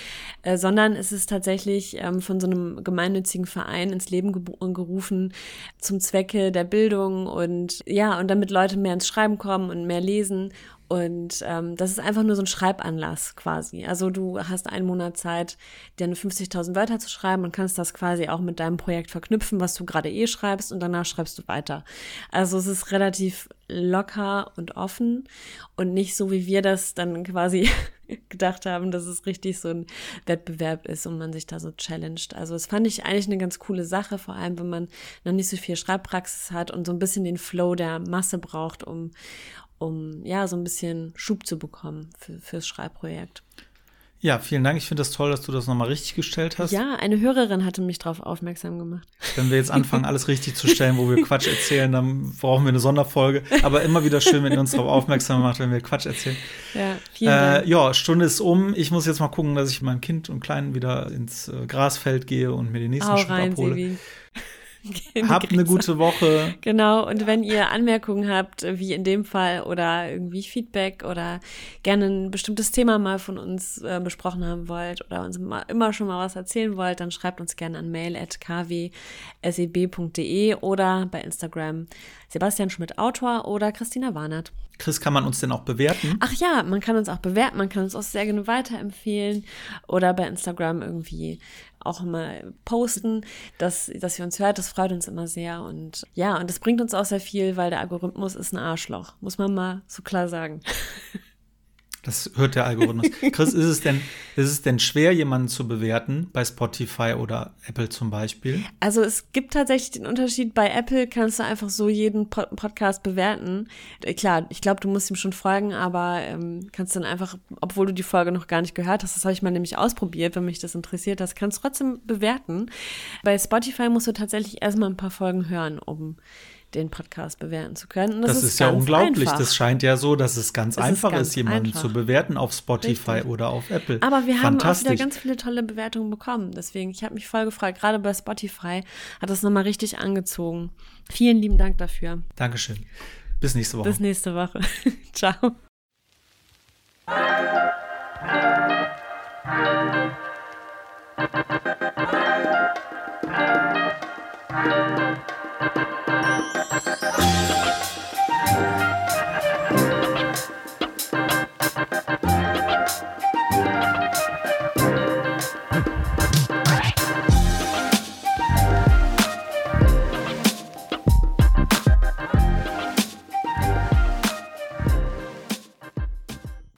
äh, sondern es ist tatsächlich ähm, von so einem gemeinnützigen Verein ins Leben gerufen zum Zwecke der Bildung und ja, und damit Leute mehr ins Schreiben kommen und mehr lesen und ähm, das ist einfach nur so ein Schreibanlass quasi. Also du hast einen Monat Zeit, deine 50.000 Wörter zu schreiben und kannst das quasi auch mit deinem Projekt verknüpfen, was du gerade eh schreibst und danach schreibst du weiter. Also es ist relativ locker und offen und nicht so, wie wir das dann quasi *laughs* gedacht haben, dass es richtig so ein Wettbewerb ist und man sich da so challenged. Also das fand ich eigentlich eine ganz coole Sache, vor allem wenn man noch nicht so viel Schreibpraxis hat und so ein bisschen den Flow der Masse braucht, um, um ja so ein bisschen Schub zu bekommen für, fürs Schreibprojekt. Ja, vielen Dank. Ich finde das toll, dass du das nochmal richtig gestellt hast. Ja, eine Hörerin hatte mich darauf aufmerksam gemacht. Wenn wir jetzt anfangen, alles richtig zu stellen, wo wir *laughs* Quatsch erzählen, dann brauchen wir eine Sonderfolge. Aber immer wieder schön, wenn ihr uns darauf aufmerksam macht, wenn wir Quatsch erzählen. Ja, vielen Dank. Äh, ja, Stunde ist um. Ich muss jetzt mal gucken, dass ich mein Kind und Kleinen wieder ins äh, Grasfeld gehe und mir den nächsten Schub abhole. Sebi. *laughs* Habt eine gute Woche. Genau, und wenn ihr Anmerkungen habt, wie in dem Fall, oder irgendwie Feedback oder gerne ein bestimmtes Thema mal von uns äh, besprochen haben wollt oder uns mal, immer schon mal was erzählen wollt, dann schreibt uns gerne an mail.kwseb.de oder bei Instagram Sebastian Schmidt Autor oder Christina Warnert. Chris, kann man uns denn auch bewerten? Ach ja, man kann uns auch bewerten, man kann uns auch sehr gerne weiterempfehlen oder bei Instagram irgendwie auch mal posten, dass, dass ihr uns hört. Das freut uns immer sehr. Und ja, und das bringt uns auch sehr viel, weil der Algorithmus ist ein Arschloch. Muss man mal so klar sagen. *laughs* Das hört der Algorithmus. *laughs* Chris, ist es denn, ist es denn schwer, jemanden zu bewerten bei Spotify oder Apple zum Beispiel? Also es gibt tatsächlich den Unterschied. Bei Apple kannst du einfach so jeden Pod Podcast bewerten. Äh, klar, ich glaube, du musst ihm schon folgen, aber ähm, kannst dann einfach, obwohl du die Folge noch gar nicht gehört hast, das habe ich mal nämlich ausprobiert, wenn mich das interessiert, das kannst du trotzdem bewerten. Bei Spotify musst du tatsächlich erstmal ein paar Folgen hören, um den Podcast bewerten zu können. Das, das, ist, ist, ja unglaublich. Einfach. Das scheint ja so, dass es ganz ist einfach ganz ist, jemanden einfach. zu bewerten auf Spotify Richtig. oder auf Apple. Aber wir haben auch wieder ganz viele tolle Bewertungen bekommen. Deswegen, ich habe mich voll gefreut. Gerade bei Spotify hat das nochmal richtig angezogen. Vielen lieben Dank dafür. Dankeschön. Bis nächste Woche. Bis nächste Woche. *laughs* Ciao. Thank Thank you.